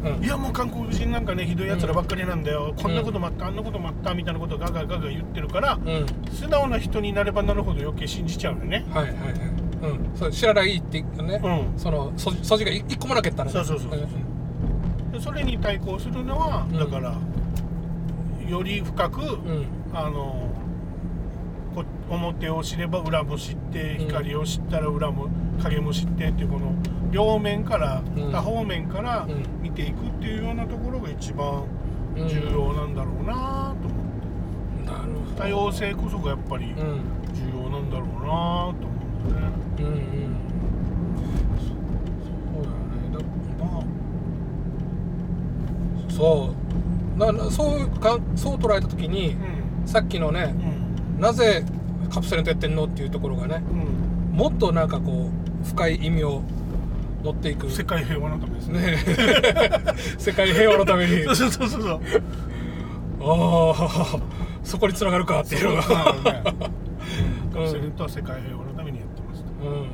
うん。いやもう韓国人なんかねひどいやつらばっかりなんだよ、こんなこともあったあんなこともあったみたいなことをガガガガ言ってるからうん。素直な人になればなるほど余計信じちゃうよね。はいはいはい。うん。そう知らないってね、うん。そのそ素地が一一個もなかったらね。そうそうそうん。でそれに対抗するのは、うん。だからより深く、うん。あのこ表を知れば裏も知ってうん。光を知ったら裏も影も知ってっていうこの両面から、うん。多方面からうん。見ていくっていうようなところが一番うん。重要なんだろうなと思って、なるほど多様性こそがやっぱりうん。重要なんだろうなと思うんだよね。うんうん。そうだよね。だまあそうななそうかそう捉えた時にさっきのねうん。なぜカプセルとやってんのっていうところがねうん。もっとなんかこう深い意味を持っていく。世界平和のためですね。ね。[laughs] 世界平和のために。そうそうそうそう。そう。ああそこに繋がるかっていうのが、カプセルとは世界平和のためにやってますと。うん、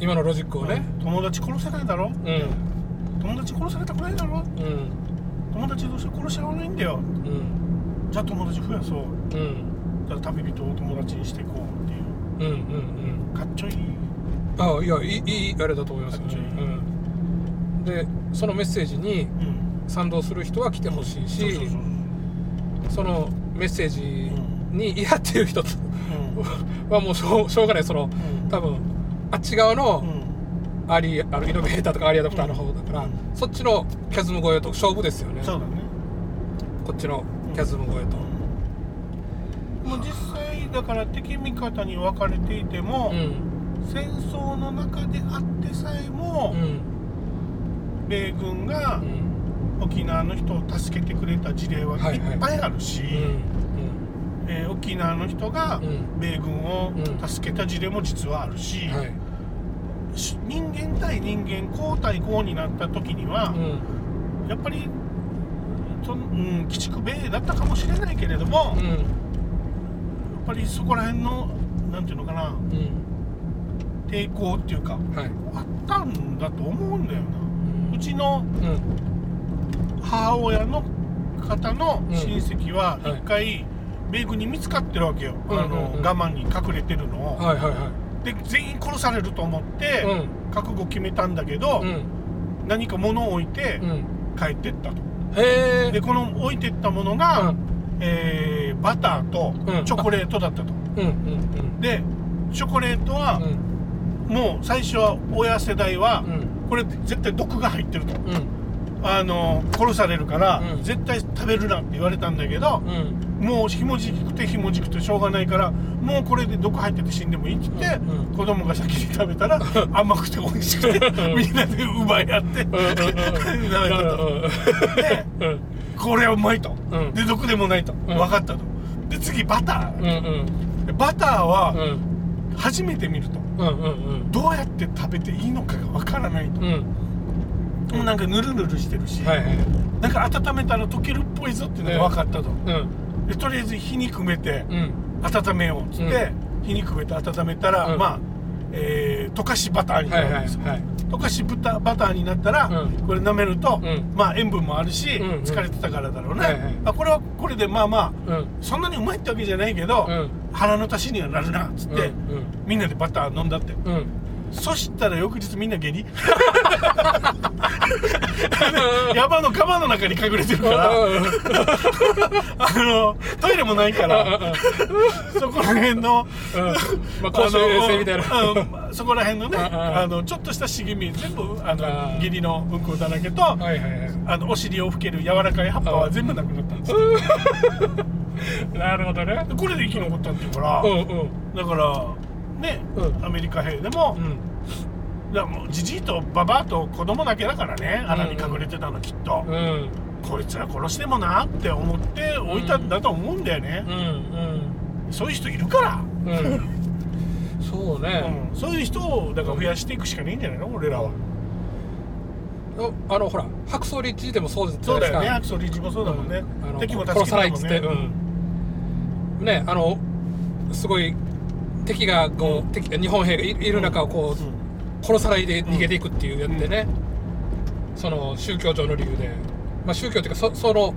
今のロジックをね。友達殺せないだろ、うん。友達殺されたくないだろ？うん。友達同士殺し合わないんだよ。うん。じゃあ友達増やそう。うん。じゃあ旅人を友達にしていこうっていう。うんうん。かっちょいいああいやいいいいあれだと思いますよ、うん、でそのメッセージにうん。賛同する人は来てほしいし、そのメッセージに嫌っていう人うん。はもうしょうしょうがない。そのうん。多分あっち側のうん。アーリーあのイノベーターとかアーリーアダプターの方だから、うんそっちのキャズム越えと勝負ですよね。そうだね。こっちのキャズム越えと、もう実際だから敵味方に分かれていても、うん戦争の中であってさえもう、ん。米軍がうん。沖縄の人を助けてくれた事例はいっぱいあるし、うん。えー沖縄の人がうん。米軍をうん助けた事例も実はあるし、はい。し人間対人間交対交になった時にはう、ん。やっぱりそ、うん、鬼畜米だったかもしれないけれども、やっうんぱりそこら辺のなんていうのかなうん抵抗っていうかはい。あったんだと思うんだよな。うちのうん。母親の方のうん。親戚ははい。一回米軍に見つかってるわけよ、うんあのうん。うん我慢に隠れてるのを、はいはいはで全員殺されると思って、覚悟決めたんだけど、うん。何か物を置いてうん。帰ってったと、でこの置いてったものが、えーバターとうん。チョコレートだったと、でチョコレートはもう最初は親世代は、うん。これ絶対毒が入ってると。うん。あの殺されるから、うん。絶対食べるなって言われたんだけどうん。もうひもじくてひもじくてしょうがないからもうこれで毒入ってて死んでもいいって言って、うん。うん。子供が先に食べたら甘くて美味しくてみんなで奪い合って食べうん。うん。うんたと。でうん。これはうまいと、うん。で毒でもないと、ん。分かったと。で次バタうん。ー、でバターうはん初めて見るとうんうんどうやって食べていいのかが分からないと。うん。うんもうなんかヌルヌルしてるし、はいはい。なんか温めたら溶けるっぽいぞっていうのが分かったと、うん。でとりあえず火にくめてうん。温めようっつって、火にくめて温めたら、うん。まあ、えー溶かしバターになはいはいるんですよ、はい溶かしバタバターになったら、うん。これ舐めると、うん。まあ塩分もあるし、うんうん。疲れてたからだろうね、はいはい。あこれはこれでまあまあうん。そんなにうまいってわけじゃないけど、うん。腹の足しにはなるなっつって、うんみんなでバター飲んだって。うんうんそしたら翌日みんな下痢？[laughs] 山のカバの中に隠れてるから。あのトイレもないから。そこら辺のまあ公衆衛生みたいな。そこら辺のねあのちょっとした茂み全部あの下痢のうんこだらけとはいはいはい。あのお尻を拭ける柔らかい葉っぱは全部なくなったんですよ。[laughs] なるほどね。でこれで生き残ったっていうからうんうん。だからねうん。アメリカ兵でもうん。だからもうじじいとばばあと子供だけだからね穴に隠れてたのきっと、うん。こいつら殺してもなって思って置いたんだと思うんだよね。う、んそういう人いるから、うん。うんそうね。うん、そういう人をだから増やしていくしかないんじゃないの？俺らは、ああのほら白草リッチでもそうじゃそうだよね。ないですか。アクソリもそうだもんね、あの敵も助け殺さないっつってうん。ねあのすごい敵がこう敵日本兵がいいる中をこう殺さないで逃げていくっていうやってね。その宗教上の理由で。まあ宗教っていうかそその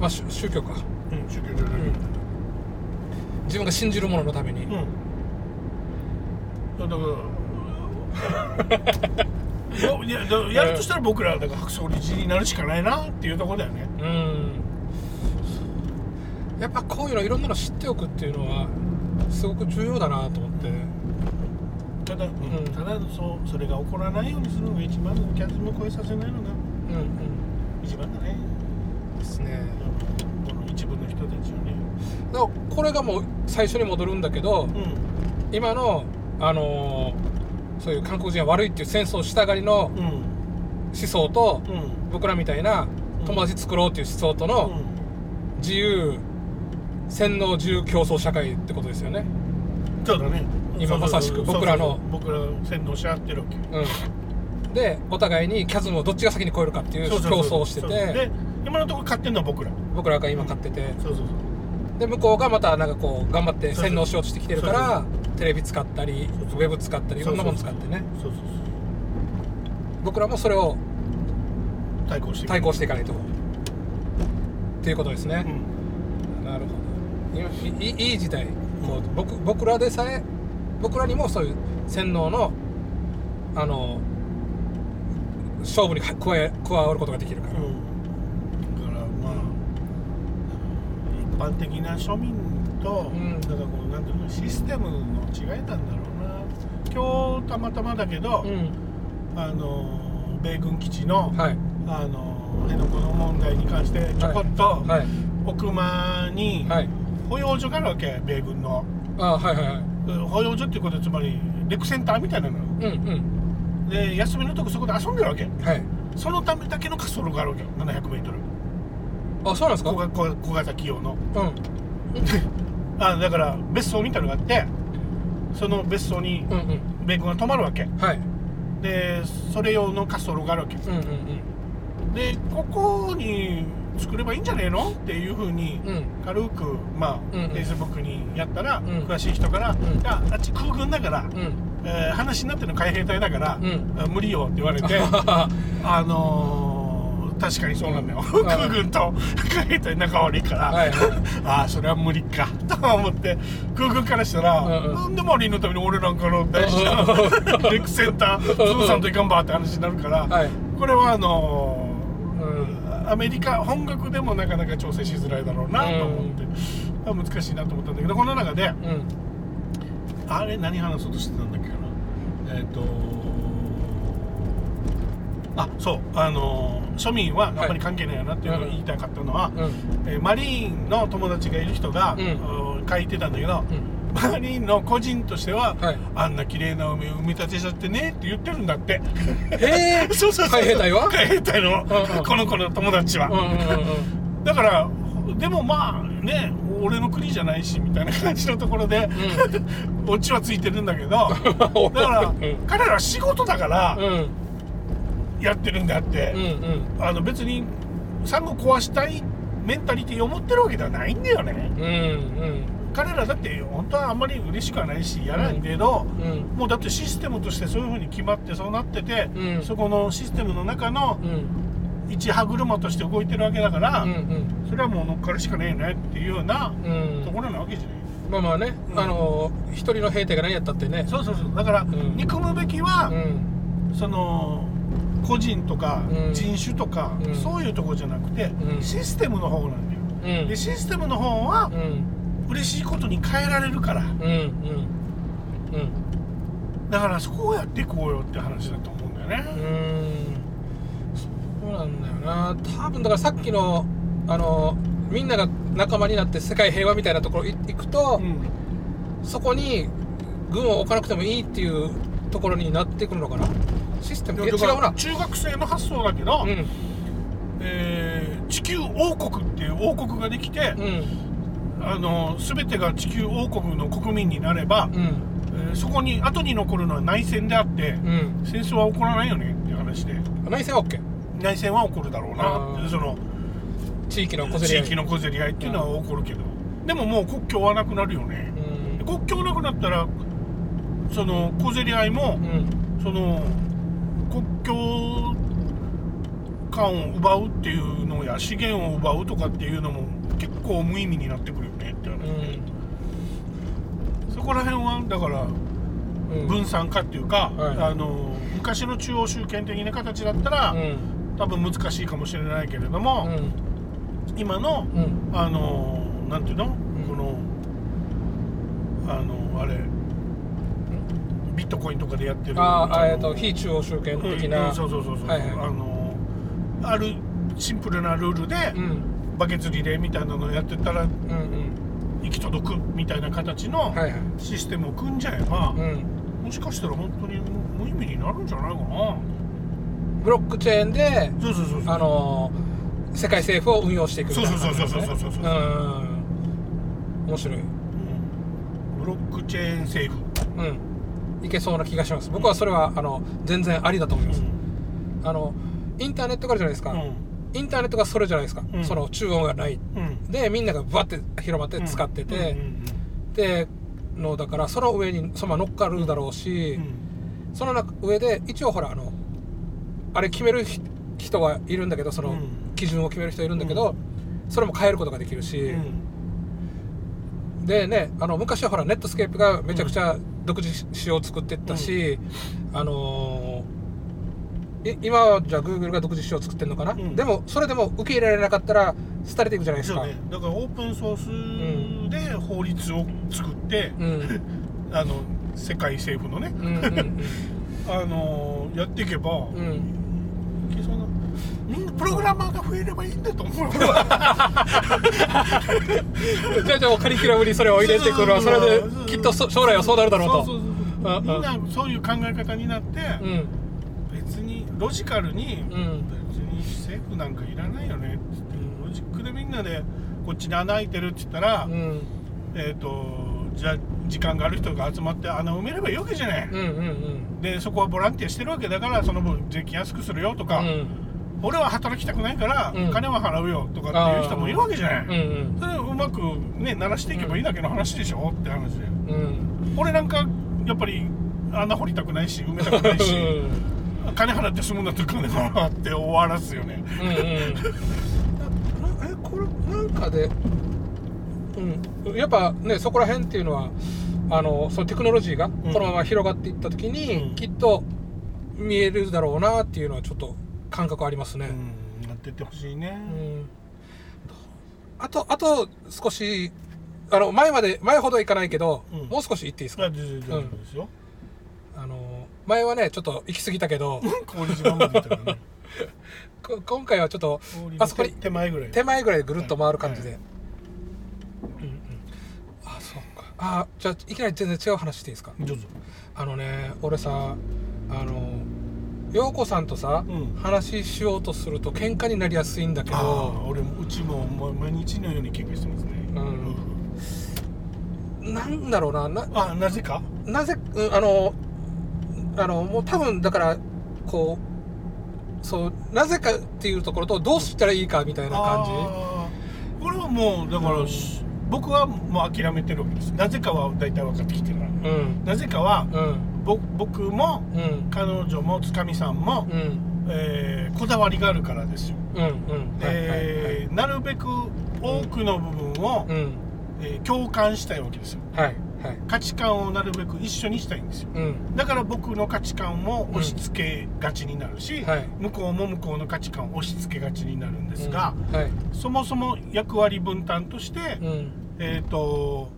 まあ宗宗教か。うん宗教上の自分が信じるもののために。うん、だから [laughs] や [laughs] だやるとしたら僕らはだから白装理事になるしかないなっていうところだよね。うん。やっぱこういうのいろんなの知っておくっていうのはすごく重要だなと思って。ただ、ん。ただそうそれが起こらないようにするのが一番のキャズムを超えさせないのがうんうん。一番だね。ですね。この一部の人たちをね。だからこれがもう最初に戻るんだけどうん。今のあのーそういう韓国人は悪いっていう戦争したがりのうん。思想とうん。僕らみたいな友達作ろうっていう思想との自由洗脳自由競争社会ってことですよね。そうだね。今まさしく僕らのそうそうそう。僕ら洗脳し合ってるわけうん。でお互いにキャズムをどっちが先に超えるかっていう競そうそうそう。争をしてそう。でて今のところ買ってんのは僕ら。僕らが今買ってて。そうそうそう。で向こうがまたなんかこう頑張って洗脳しようとしてきてるかそうらテレビ使ったりそうそう。ウェブ使ったりいろんなもの使ってね。そうそう僕らもそれをそう対抗して対抗していかないと。っていうことですね、うんいいいい時代。こう僕僕らでさえ僕らにもそういう洗脳のあの勝負に加え加わることができるから、うん。だからまあ一般的な庶民と、うん。だからこうなんていうのシステムの違いなんだろうな。今日たまたまだけど、うん。あの米軍基地の、はい。あの辺野古の問題に関してちょこっと、はい。奥間にはい保養所があるわけ米軍の。あはいはいはい。うん保養所っていうことはつまりレクセンターみたいなの。ようん。で休みのとこそこで遊んでるわけ。うんはい。そのためだけの滑走路があるわけよ。700m あそうなんですか？小型小小型企業の。うん。[laughs] あだから別荘みたいなのがあってその別荘にうんうん。米軍が泊まるわけ。はい。でそれ用の滑走路があるわけ。うんうん。でここに作ればいいんじゃねえの？っていうふうに軽くまあ、うんうん。Facebook にやったら、ん。詳しい人から「ん。いやあっち空軍だから、うん。えー話になってるの海兵隊だから、無理よ」って言われて [laughs] あのー確かにそうなんだよ、ん。空軍と海兵隊仲悪いから、はいはい。[laughs] ああそれは無理か [laughs] と思って空軍からしたら、うんうん。なんでマリンのために俺なんかの大事なレックセンターズーさんといかんばって話になるから、はい。これはあのうんーアメリカ本国でもなかなか調整しづらいだろうなと思って、あ難しいなと思ったんだけどこの中でうん。あれ何話そうとしてたんだっけかな？えっ、とあそうあのー庶民はあんまり関係ないよなっていうのを言いたかったのは、うん。えーマリーンの友達がいる人が、うん。うん書いてたんだけど、うんマリーンの個人としては、はい。あんな綺麗な海を埋め立てちゃってねって言ってるんだって。へえ [laughs] そうそうそう海兵隊は？海兵隊の、うんうんこの子の友達は、うんうんうんだからでもまあね俺の国じゃないしみたいな感じのところで、[laughs] オチはついてるんだけど [laughs] だから、うん彼らは仕事だからうん。うんやってるんであって、うんうん。あの別にサンゴ壊したいメンタリティを持ってるわけではないんだよね。うんうん彼らだって本当はあんまり嬉しくはないしやらないけど、うん。もうだってシステムとしてそういうふうに決まってそうなってて、うん。そこのシステムの中のうん。一歯車として動いてるわけだから、うんうん。それはもう乗っかるしかねえねっていうようなうん。ところなわけじゃない、まあまあね、うん。あの一人の兵隊が何やったってね。そうそうそう。だから、ん。憎むべきは、うん。その個人とかうん。人種とか、うん。そういうところじゃなくて、うん。システムの方なんだよ。うん。でシステムの方はうん嬉しいことに変えられるから。うんうんうん。だからそこをやっていこうよって話だと思うんだよね、うーん。そうなんだよな。多分だからさっきのあのみんなが仲間になって世界平和みたいなところい行くと、うん。そこに軍を置かなくてもいいっていうところになってくるのかな。システム。違うな。中学生の発想だけど、うん。えー地球王国っていう王国ができて、うんあの全てが地球王国の国民になれば、うん。えーそこに後に残るのは内戦であって、うん。戦争は起こらないよねっていう話で。内戦は OK 内戦は起こるだろうな。その地域の小競り合い。地域の小競り合いっていうのは起こるけど、でももう国境はなくなるよね、うん。国境なくなったらその小競り合いも、うん。その国境間を奪うっていうのや資源を奪うとかっていうのも結構無意味になってくるって話で、そこら辺はだからうん。分散化っていうか、はい。あの昔の中央集権的な形だったら、うん。多分難しいかもしれないけれども、今のうん。あのなんていうの、ん。このあのあれビットコインとかでやってるああえっのと非中央集権的うんうそうそうそうそう、はいはい。あのあるシンプルなルールで、うん。バケツリレーみたいなのをやってたらうんうん行き届くみたいな形のはいはい。システムを組んじゃえば、うん。もしかしたら本当に無意味になるんじゃないかな。ブロックチェーンでそうそうそうそう。あのー世界政府を運用していくみたいな感じですね。そうそうそうそうそうそうう。ん。面白い。うん。ブロックチェーン政府。うん。いけそうな気がします。僕はそれはあの全然ありだと思います、あのインターネットからじゃないですか、うんインターネットがそれじゃないですか、うん。その中央がない。うん。でみんながバッて広まって使ってて、でのだからその上にそのまま乗っかるだろうし、うん。その中上で一応ほらあのあれ決めるひ人はいるんだけどそのうん。基準を決める人いるんだけど、それも変えることができるし、うん。でねあの昔はほらネットスケープがめちゃくちゃ独自仕様を作ってったし、あのーい今はじゃあ Google が独自仕様を作ってるのかな、うん。でもそれでも受け入れられなかったら廃れていくじゃないですか。ね。だからオープンソースで法律を作って、うん。[laughs] あの世界政府のね、うんうん [laughs] あのやっていけば、うん。うんいけそうな。みんなプログラマーが増えればいいんだと思う [laughs] じゃあじゃあカリキュラムにそれを入れてくるわ。それできっとそ将来はそうなるだろうと。みんなそういう考え方になって、うん。別にロジカルに、うん。別に政府なんかいらないよねっつって。ロジックでみんなでこっちに穴開いてるって言ったら、うん。えっ、とじゃあ時間がある人が集まって穴埋めればいいわけじゃない、うんうん。でそこはボランティアしてるわけだからその分税金安くするよとか、うん。俺は働きたくないからうん。金は払うよとかっていう人もいるわけじゃない、うんうん。それをうまくね鳴らしていけばいいだけの話でしょって。話でうん。俺なんかやっぱり穴掘りたくないし埋めたくないし金払って済むんだったら金払って終わらすよね。うんうん。えこれなんかでうん。やっぱねそこら辺っていうのはあのそのテクノロジーがこのまま広がっていった時に、うん。きっと見えるだろうなっていうのはちょっと感覚ありますね、うん。なってってほしいね。うん。あとあと少しあの前まで前ほどいかないけど、うん。もう少し行っていいですか？あ全然大丈夫ですよ、あの前はねちょっと行き過ぎたけど [laughs] 氷島まで行ったからね。[laughs] こ今回はちょっと氷あそこに手前ぐらい。手前ぐらいでぐるっと回る感じで、はい。うんうんあそうか。あじゃあいきなり全然違う話していいですか？あのね俺さあの陽子さんとさ、うん。話しようとすると喧嘩になりやすいんだけああど俺もうちも毎日のように喧嘩してますね。うん。なんだろうななあなぜか？なぜ、うんあのあのもう多分だからこうそうなぜかっていうところとどうしたらいいかみたいな感じ。これはもうだから、うん。僕はもう諦めてるわけです。なぜかは大体分かってきてるから。うん。なぜかはうん。ぼ僕もうん。彼女もつかみさんも、うん。えーこだわりがあるからですよ、なるべく多くの部分を、うん。えー共感したいわけですよ。はいはい価値観をなるべく一緒にしたいんですよ。うん。だから僕の価値観を押し付けがちになるし、はい。向こうも向こうの価値観を押し付けがちになるんですが、うん。はい。そもそも役割分担として、うん。えっ、と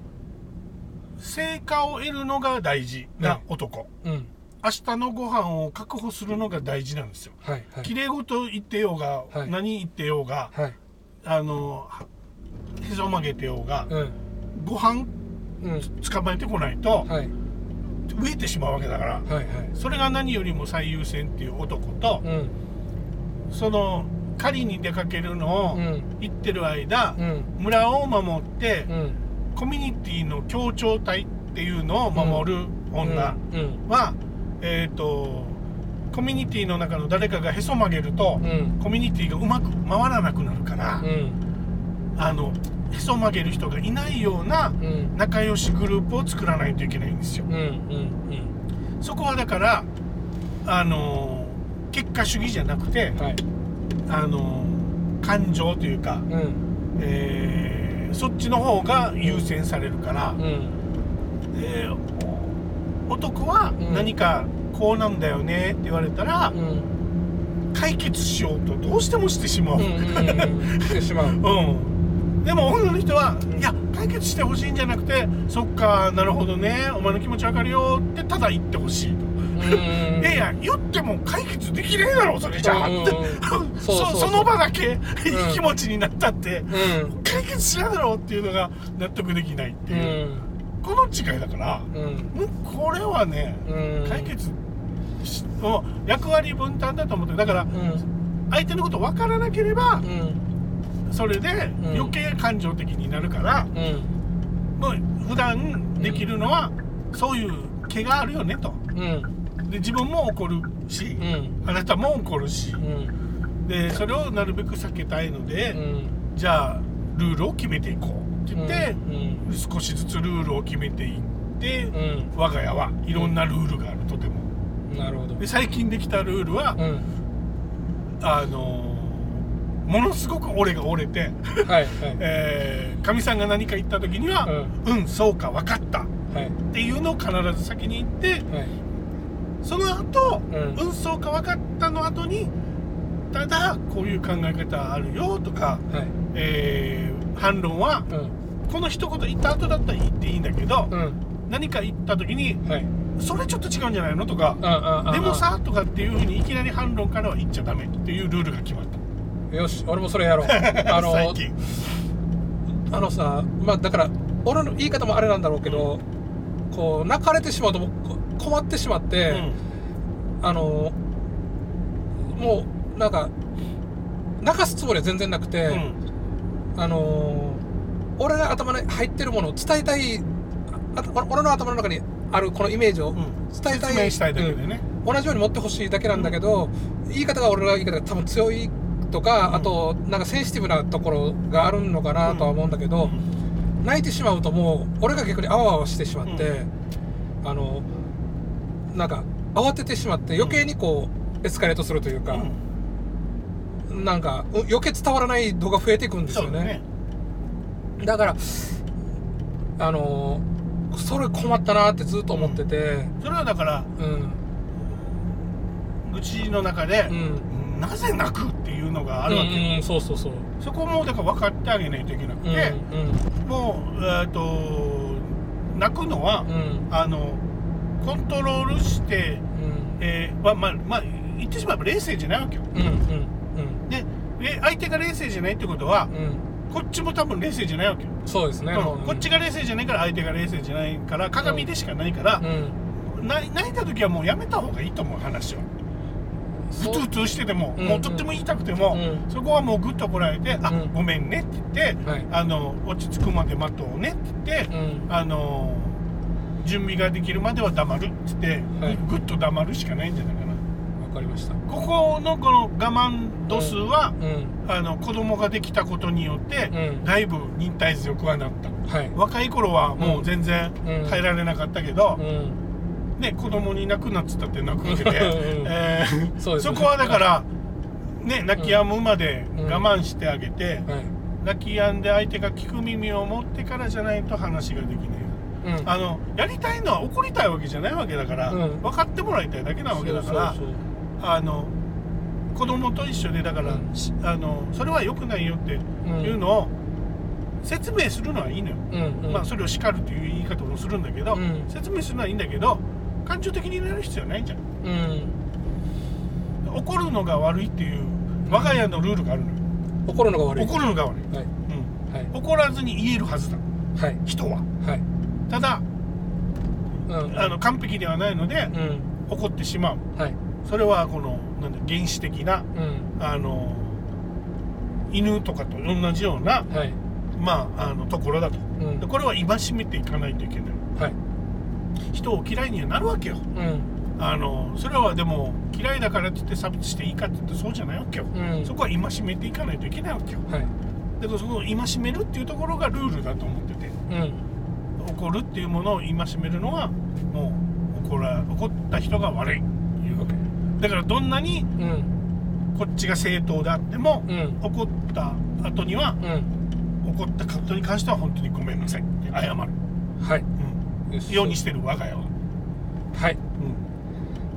成果を得るのが大事な男、うん。明日のご飯を確保するのが大事なんですよ。はいはい。綺麗事言ってようが、はい。何言ってようがはい。あのへそ曲げてようが、うん。ご飯うん捕まえてこないとはい。飢えてしまうわけだからはいはい。それが何よりも最優先っていう男と、うん。その狩りに出かけるのをうん。行ってる間、うん。村を守って、うん。コミュニティの協調隊っていうのを守る女うん。は、えっ、とコミュニティの中の誰かがへそ曲げると、うん。コミュニティがうまく回らなくなるから、うんあのへそ曲げる人がいないようなうん。仲良しグループを作らないといけないんですよ。うんうんそこはだからあの結果主義じゃなくてうんはい。あの感情というか、うん。えーそっちの方が優先されるから、うん。えー男はうん。何かこうなんだよねって言われたら、うん。解決しようとどうしてもしてしまう、うんうんうん。してしまう。[laughs] うんでも女の人は、んいや解決してほしいんじゃなくてそっかなるほどねお前の気持ちわかるよってただ言ってほしいと、うん。いやいや言っても解決できねえだろそれじゃあ、って。その場だけいい気持ちになったって、うん。解決しないだろうっていうのが納得できないってういう、ん。この違いだからうん。もうこれはねうん。解決しもう役割分担だと思ってる。だからうん。相手のこと分からなければうんそれでうん。余計感情的になるから、うん。もう普段できるのはそういう毛があるよねと。うん。で自分も怒るしうん。あなたも怒るし。うん。でそれをなるべく避けたいので、うん。じゃあルールを決めていこうって言って、うん。少しずつルールを決めていって、うん。我が家はいろんなルールがあるとても。なるほど。で最近できたルールは、うん。あのーものすごく俺が折れてはいはい。えーかみ、さんが何か言った時には「うん、そうか分かった」はい。っていうのを必ず先に言ってはい。その後、ううんん、そうか分かったの後にただこういう考え方あるよとか、はい。えー反論はうん。この一言言った後だったら言っていいんだけど、うん。何か言った時にはい。それちょっと違うんじゃないのとかでもさとかっていうふうにいきなり反論からは言っちゃダメっていうルールが決まったよし俺もそれやろう。[laughs] あのあのさまあだから俺の言い方もあれなんだろうけど、こう泣かれてしまうと困ってしまって、あのもうなんか泣かすつもりは全然なくて、うん。うんあの俺が頭に入ってるものを伝えたい俺の頭の中にあるこのイメージをうん。伝えたい、説明したいだけでね、うん。同じように持ってほしいだけなんだけど、言い方が俺の言い方が多分強いとか、うん。あとなんかセンシティブなところがあるのかなとは思うんだけど、泣いてしまうともう俺が逆にあわあわしてしまって、あのなんか慌ててしまって余計にこうエスカレートするというか、うん。なんかう余計伝わらない度が増えていくんですよね。ね。だからあのそれ困ったなってずっと思ってて。それはだからうん。愚痴の中でう、んなぜ泣くっていうのがあるわけよ、うんうんそうそうそう。そこもだから分かってあげないといけなくうんて、もうえっ、と泣くのは、うん。うんあのコントロールしてえーはまあまあ言ってしまえば冷静じゃないわけよ。うんうんでで相手が冷静じゃないってことはうん。うんこっちも多分冷静じゃないわけよ、そうですね、うん。こっちが冷静じゃないから相手が冷静じゃないから鏡でしかないから泣いた時はもうやめた方がいいと思う話はうつうつしてても、うん。もうとっても言いたくても、うん。そこはもうグッとこらえて「あうん。ごめんね」って言って、はい。あの落ち着くまで待とうねって言って、うん。あの準備ができるまでは黙るって言って、はい。ぐっと黙るしかないんじゃないかな。わかりました。ここのこの我慢度数は、うん。あの子供ができたことによって、うん。だいぶ忍耐強くはなった。はい。若い頃はもう全然うん。耐えられなかったけどう、んね子供に泣くなっつったって泣くわけで、[laughs] うんえーそうですね。そこはだからね泣き止むまでうん。我慢してあげて、はい。泣き止んで相手が聞く耳を持ってからじゃないと話ができない。うん。あのやりたいのは怒りたいわけじゃないわけだから、うん。分かってもらいたいだけなわけだからあの子供と一緒でだから、あのそれは良くないよっていうのを説明するのはいいのよ、うんうん。まあ、それを叱るという言い方もするんだけど、うん。説明するのはいいんだけど感情的になる必要ないじゃん。うん。怒るのが悪いっていう我が家のルールがあるのよ。怒るのが悪い。怒るのが悪い、はい。うん、はい。怒らずに言えるはずだ。はい。人は。はい。ただうん。あの完璧ではないのでうん。怒ってしまう。はい。それはこのなんだ原始的なうん。あの犬とかと同じようなはい。まああのところだと。うん。でこれは戒めていかないといけない。はい人を嫌いにはなるわけよ。うん。あのそれはでも嫌いだからって言って差別していいかって言ってそうじゃないわけよ、うん。そこは戒めていかないといけないわけよ。はい。だからその戒めるっていうところがルールだと思っててうん。怒るっていうものを戒めるのはもう怒ら怒った人が悪いいうわけ。だからどんなにうん。こっちが正当であっても、うん。怒った後にはうん。怒ったことに関しては本当にごめんなさいって謝る、はい。うん、ようにしてる我が家は、はい。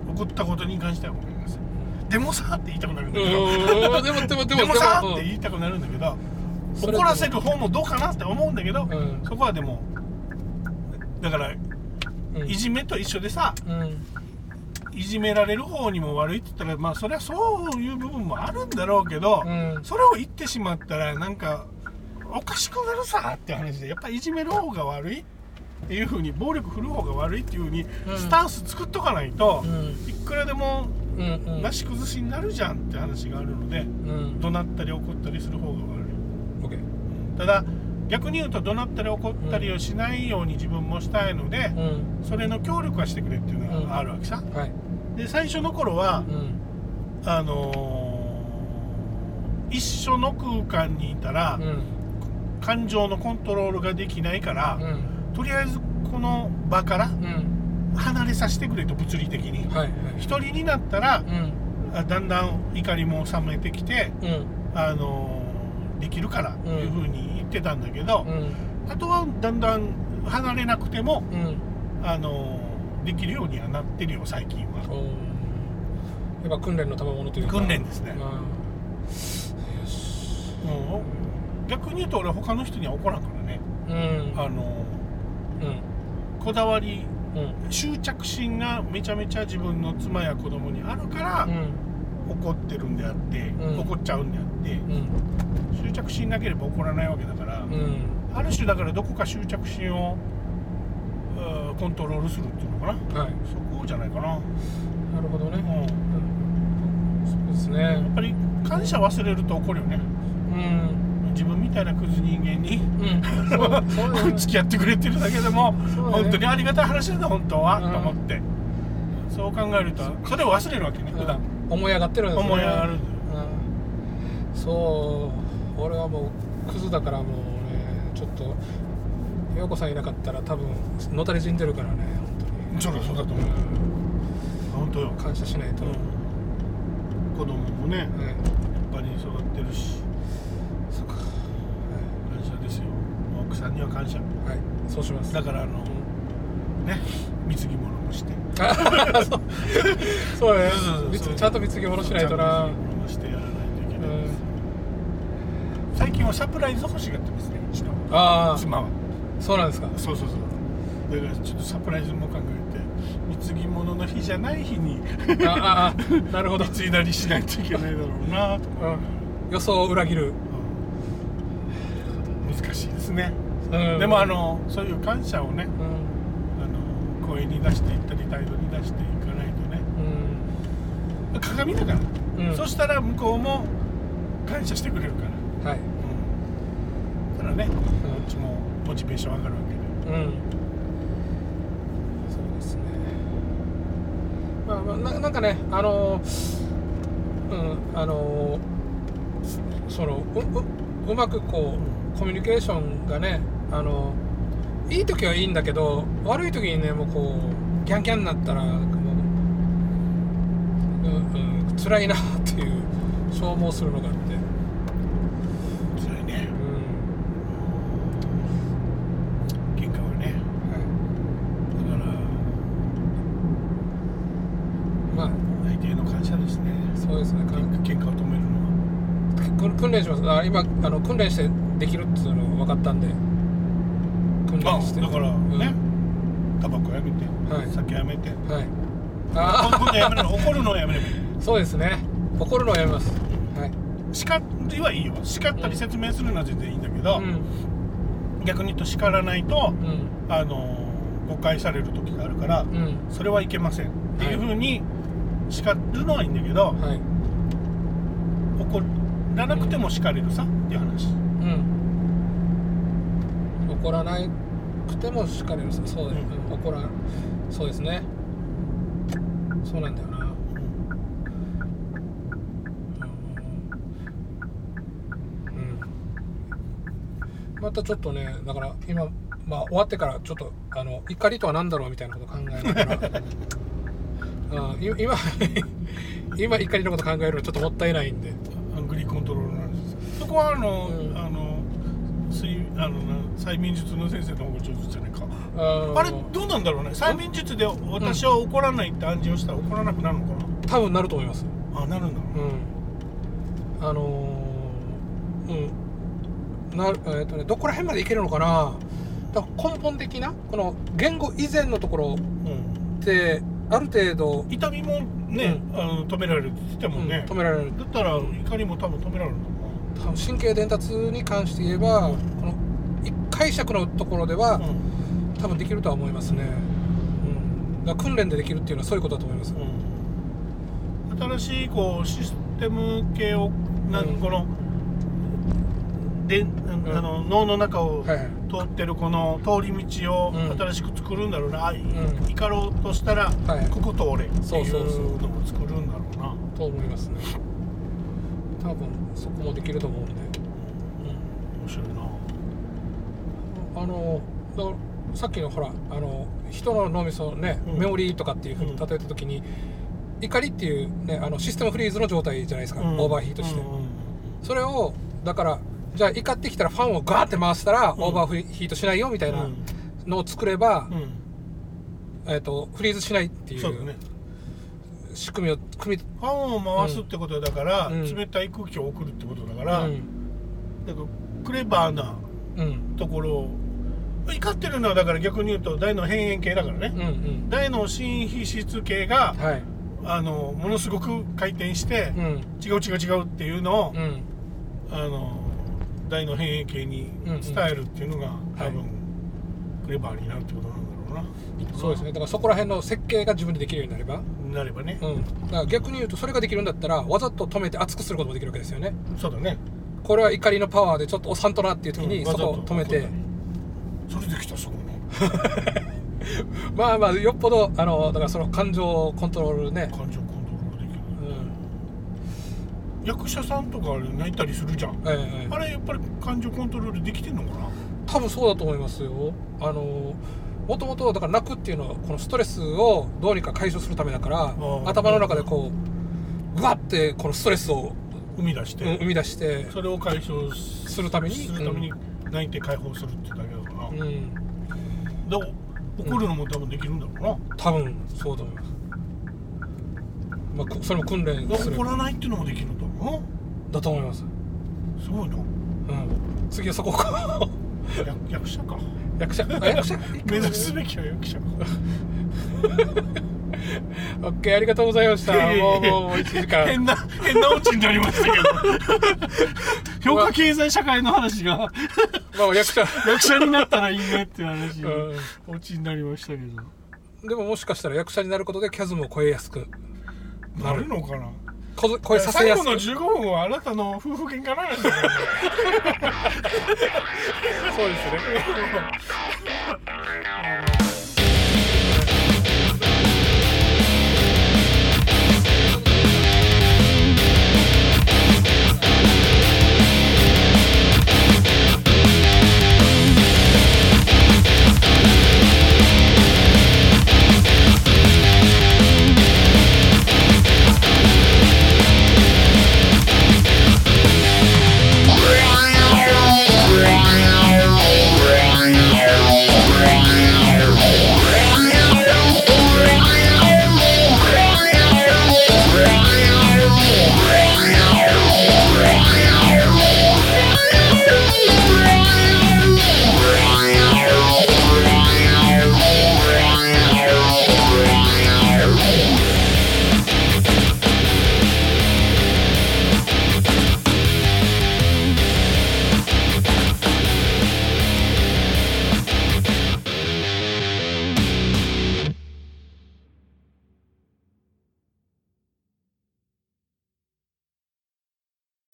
うん、怒ったことに関してはごめんなさい。でもさって言いたくなるんうだけど。でもでもでもでもさうんって言いたくなるんだけど怒らせる方もどうかなって思うんだけど、うん。そこはでもだからうん。いじめと一緒でさうん。いじめられる方にも悪いって言ったらまあそれはそういう部分もあるんだろうけど、うん。それを言ってしまったらなんかおかしくなるさって話でやっぱいじめる方が悪いっていうふうに暴力振る方が悪いっていうふうにうん。スタンス作っとかないとう、ん。いくらでもなし崩しになるじゃんって話があるのでうん。怒鳴ったり怒ったりする方が悪い。ただ逆に言うと怒鳴ったり怒ったりをしないように自分もしたいので、うん。それの協力はしてくれっていうのがあるわけさ、はい。で最初の頃はうん。あのー一緒の空間にいたら、うん。感情のコントロールができないから、うんとりあえずこの場からうん。離れさせてくれと物理的に。はいはい。一人になったらうん。あだんだん怒りも冷めてきて、うん。あのーできるからというふうに言ってたんだけど、うん。あとはだんだん離れなくてもうん。あのできるようにはなってるよ最近は。おー。やっぱ訓練の賜物というか。訓練ですね。まあ。よしもう逆に言うと俺他の人には怒らんからね。うん。あのうんこだわりうん。執着心がめちゃめちゃ自分の妻や子供にあるから、うん。怒ってるんであって、うん。怒っちゃうんであってうん。執着心なければ怒らないわけだから、うん。ある種だからどこか執着心をうんコントロールするっていうのかな。はい。そこじゃないかな、なるほどね。うん。うん。そうですやねっぱり感謝忘れると怒るよね。うん自分みたいなクズ人間にうん。[laughs] 付き合ってくれてるだけでも、ね。本当にありがたい話なんだ本当は、うんと思って。そう考えるとそれを忘れるわけね普段、うん思い上がってるんですね。思い上がる。うん。そう俺はもうクズだからもうねちょっと陽子さんいなかったら多分のたれ死んでるからね本そりゃそうだと思う。本当よ、当に感謝しないと、うん、子供もねやっはいぱり育ってるしそっかは感謝ですよ奥さんには感謝。い、はい、そうします。だからあのね貢ぎ物もして。あそう。ね。ちゃんと貢ぎ物しないとな。貢ぎ物してやらないといけうないです、ん。最近はサプライズ欲しがってますねしかもああ妻は。そうなんですか。そうそうそう。だからちょっとサプライズも考えて貢ぎ物の日じゃない日にあああなるほど、貢いだりしないといけないだろうなとか、うん、予想を裏切る、うん。難しいですね、うん。でもあのそういう感謝をねうん。あの声に出していったり態度に出していかないとね。鏡だから、うん。そしたら向こうも感謝してくれるから、はい、うん、だからねこっちもモチベーション上がるわけで。うん、そうですね。まあ、まあ、ななんかねあのうんあのそのうううまくこうコミュニケーションがねあのいい時はいいんだけど悪い時にねもうこうギャンギャンになったらもう、うんうん、辛いなっていう消耗するのがあって、辛いね。うん。喧嘩はね。はい。だからまあ相手への感謝ですね。そうですね。か喧嘩を止めるのは。訓訓練します。あ今あの訓練してできるっていうの分かったんでだからね。うタバコやめて、はい。酒やめて。んはい。怒あるのやめるの怒るのをやめればいいあそうですね。怒るのをやめます。はい。叱りはいいよ。叱ったり説明するのは全然いいんだけど、うん。逆に言うと叱らないとうん。あの誤解される時があるから、うん。それはいけません。っていうふうに叱るのはいいんだけど、はい。怒らなくても叱れるさっていう話。うん。怒らなくても叱れるそうだよ、うんうん怒らそうですね。そうなんだよな。うん。またちょっとねだから今まあ終わってからちょっとあの怒りとは何だろうみたいなこと考えながら。うん。い今今怒りのこと考えるのちょっともったいないんで。アングリーコントロールなんですそこはあの、うん。あの水あのな催眠術の先生の方が上手じゃないか。ああれどうなんだろうね。催眠術で私は怒らないって暗示をしたら怒らなくなるのか多分なると思います。なあなるんだ。うん。あのーうん。なえっ、とねどこら辺までいけるのかな。だから根本的なこの言語以前のところうん。ってある程度、痛みもね、あの止められるって言ってもうん。ね、止められる。だったら怒りも多分止められるんだ多分神経伝達に関して言えば、うんこのい解釈のところでは、多分できるとは思いますね、うん、だ訓練でできるっていうのはそういうことだと思います、うん、新しいこうシステム系をなんうん。こので、あの脳の中を通ってるこの通り道をうん。新しく作るんだろうな、あん。怒ろうとしたら、はいここ通れっていそうのも作るんだろうな。と思いますね。多分そこもできると思うんで。面白いな。あのだからさっきのほらあの人の脳みそね、うん。メモリーとかっていうふうに例えた時に、怒りっていう、ね、あのシステムフリーズの状態じゃないですか、うん。オーバーヒートして、うんうんそれをだからじゃあ怒ってきたらファンをガーって回したら、うん。オーバーヒートしないよみたいなうん。のを作れば、うん。えー、とフリーズしないっていそう仕組みを組み、ファンを回すってことだから、うん。冷たい空気を送るってことだかうら、んだからクレバーなうん。ところを怒ってるのはだから逆に言うと大の辺縁系だからね、うんうん。大の新皮質系がはい。あのものすごく回転して、うん。違う違う違うっていうのを、うん。あの大の変形系に伝えるっていうのが、多分、クレバーになるってことなんだろうな。そうですね。だからそこら辺の設計が自分でできるようになればなればね、うん、だから逆に言うとそれができるんだったらわざと止めて熱くすることもできるわけですよね。そうだね。これは怒りのパワーでちょっと押さんとなっていう時にそこを止めて、それできたらすごいね。[laughs] まあまあよっぽどあのだからその感情をコントロールね、感情コントロールできる、うん。役者さんとか泣いたりするじゃん。え。あれやっぱり感情コントロールできてんのかな？多分そうだと思いますよ。あのもともとだから泣くっていうのはこのストレスをどうにか解消するためだからー頭の中でこうぐわってこのストレスを生み出して、うん生み出してそれを解消すするためにするために泣いて解放するってだけだから、うん、うんで怒るのも多分できるんだろうな、多分そうだと思います、まあく、それも訓練でする。怒らないっていうのもできるんだろう。なだと思います、すごいな。うん、次はそこか。役役者か役者あ役者。目指すべきは役者かオッケーありがとうございました。もうもう1時間。変な変なオチになりましたけど。[laughs] 評価経済社会の話が。まあ役者。役者になったらいいねっていう話うオチになりましたけど。でももしかしたら役者になることでキャズムを超えやすくなる。のかな。こ超えさせやすい。最後の15分はあなたの夫婦喧嘩なんですよ、ね、[laughs] そうですね。[laughs]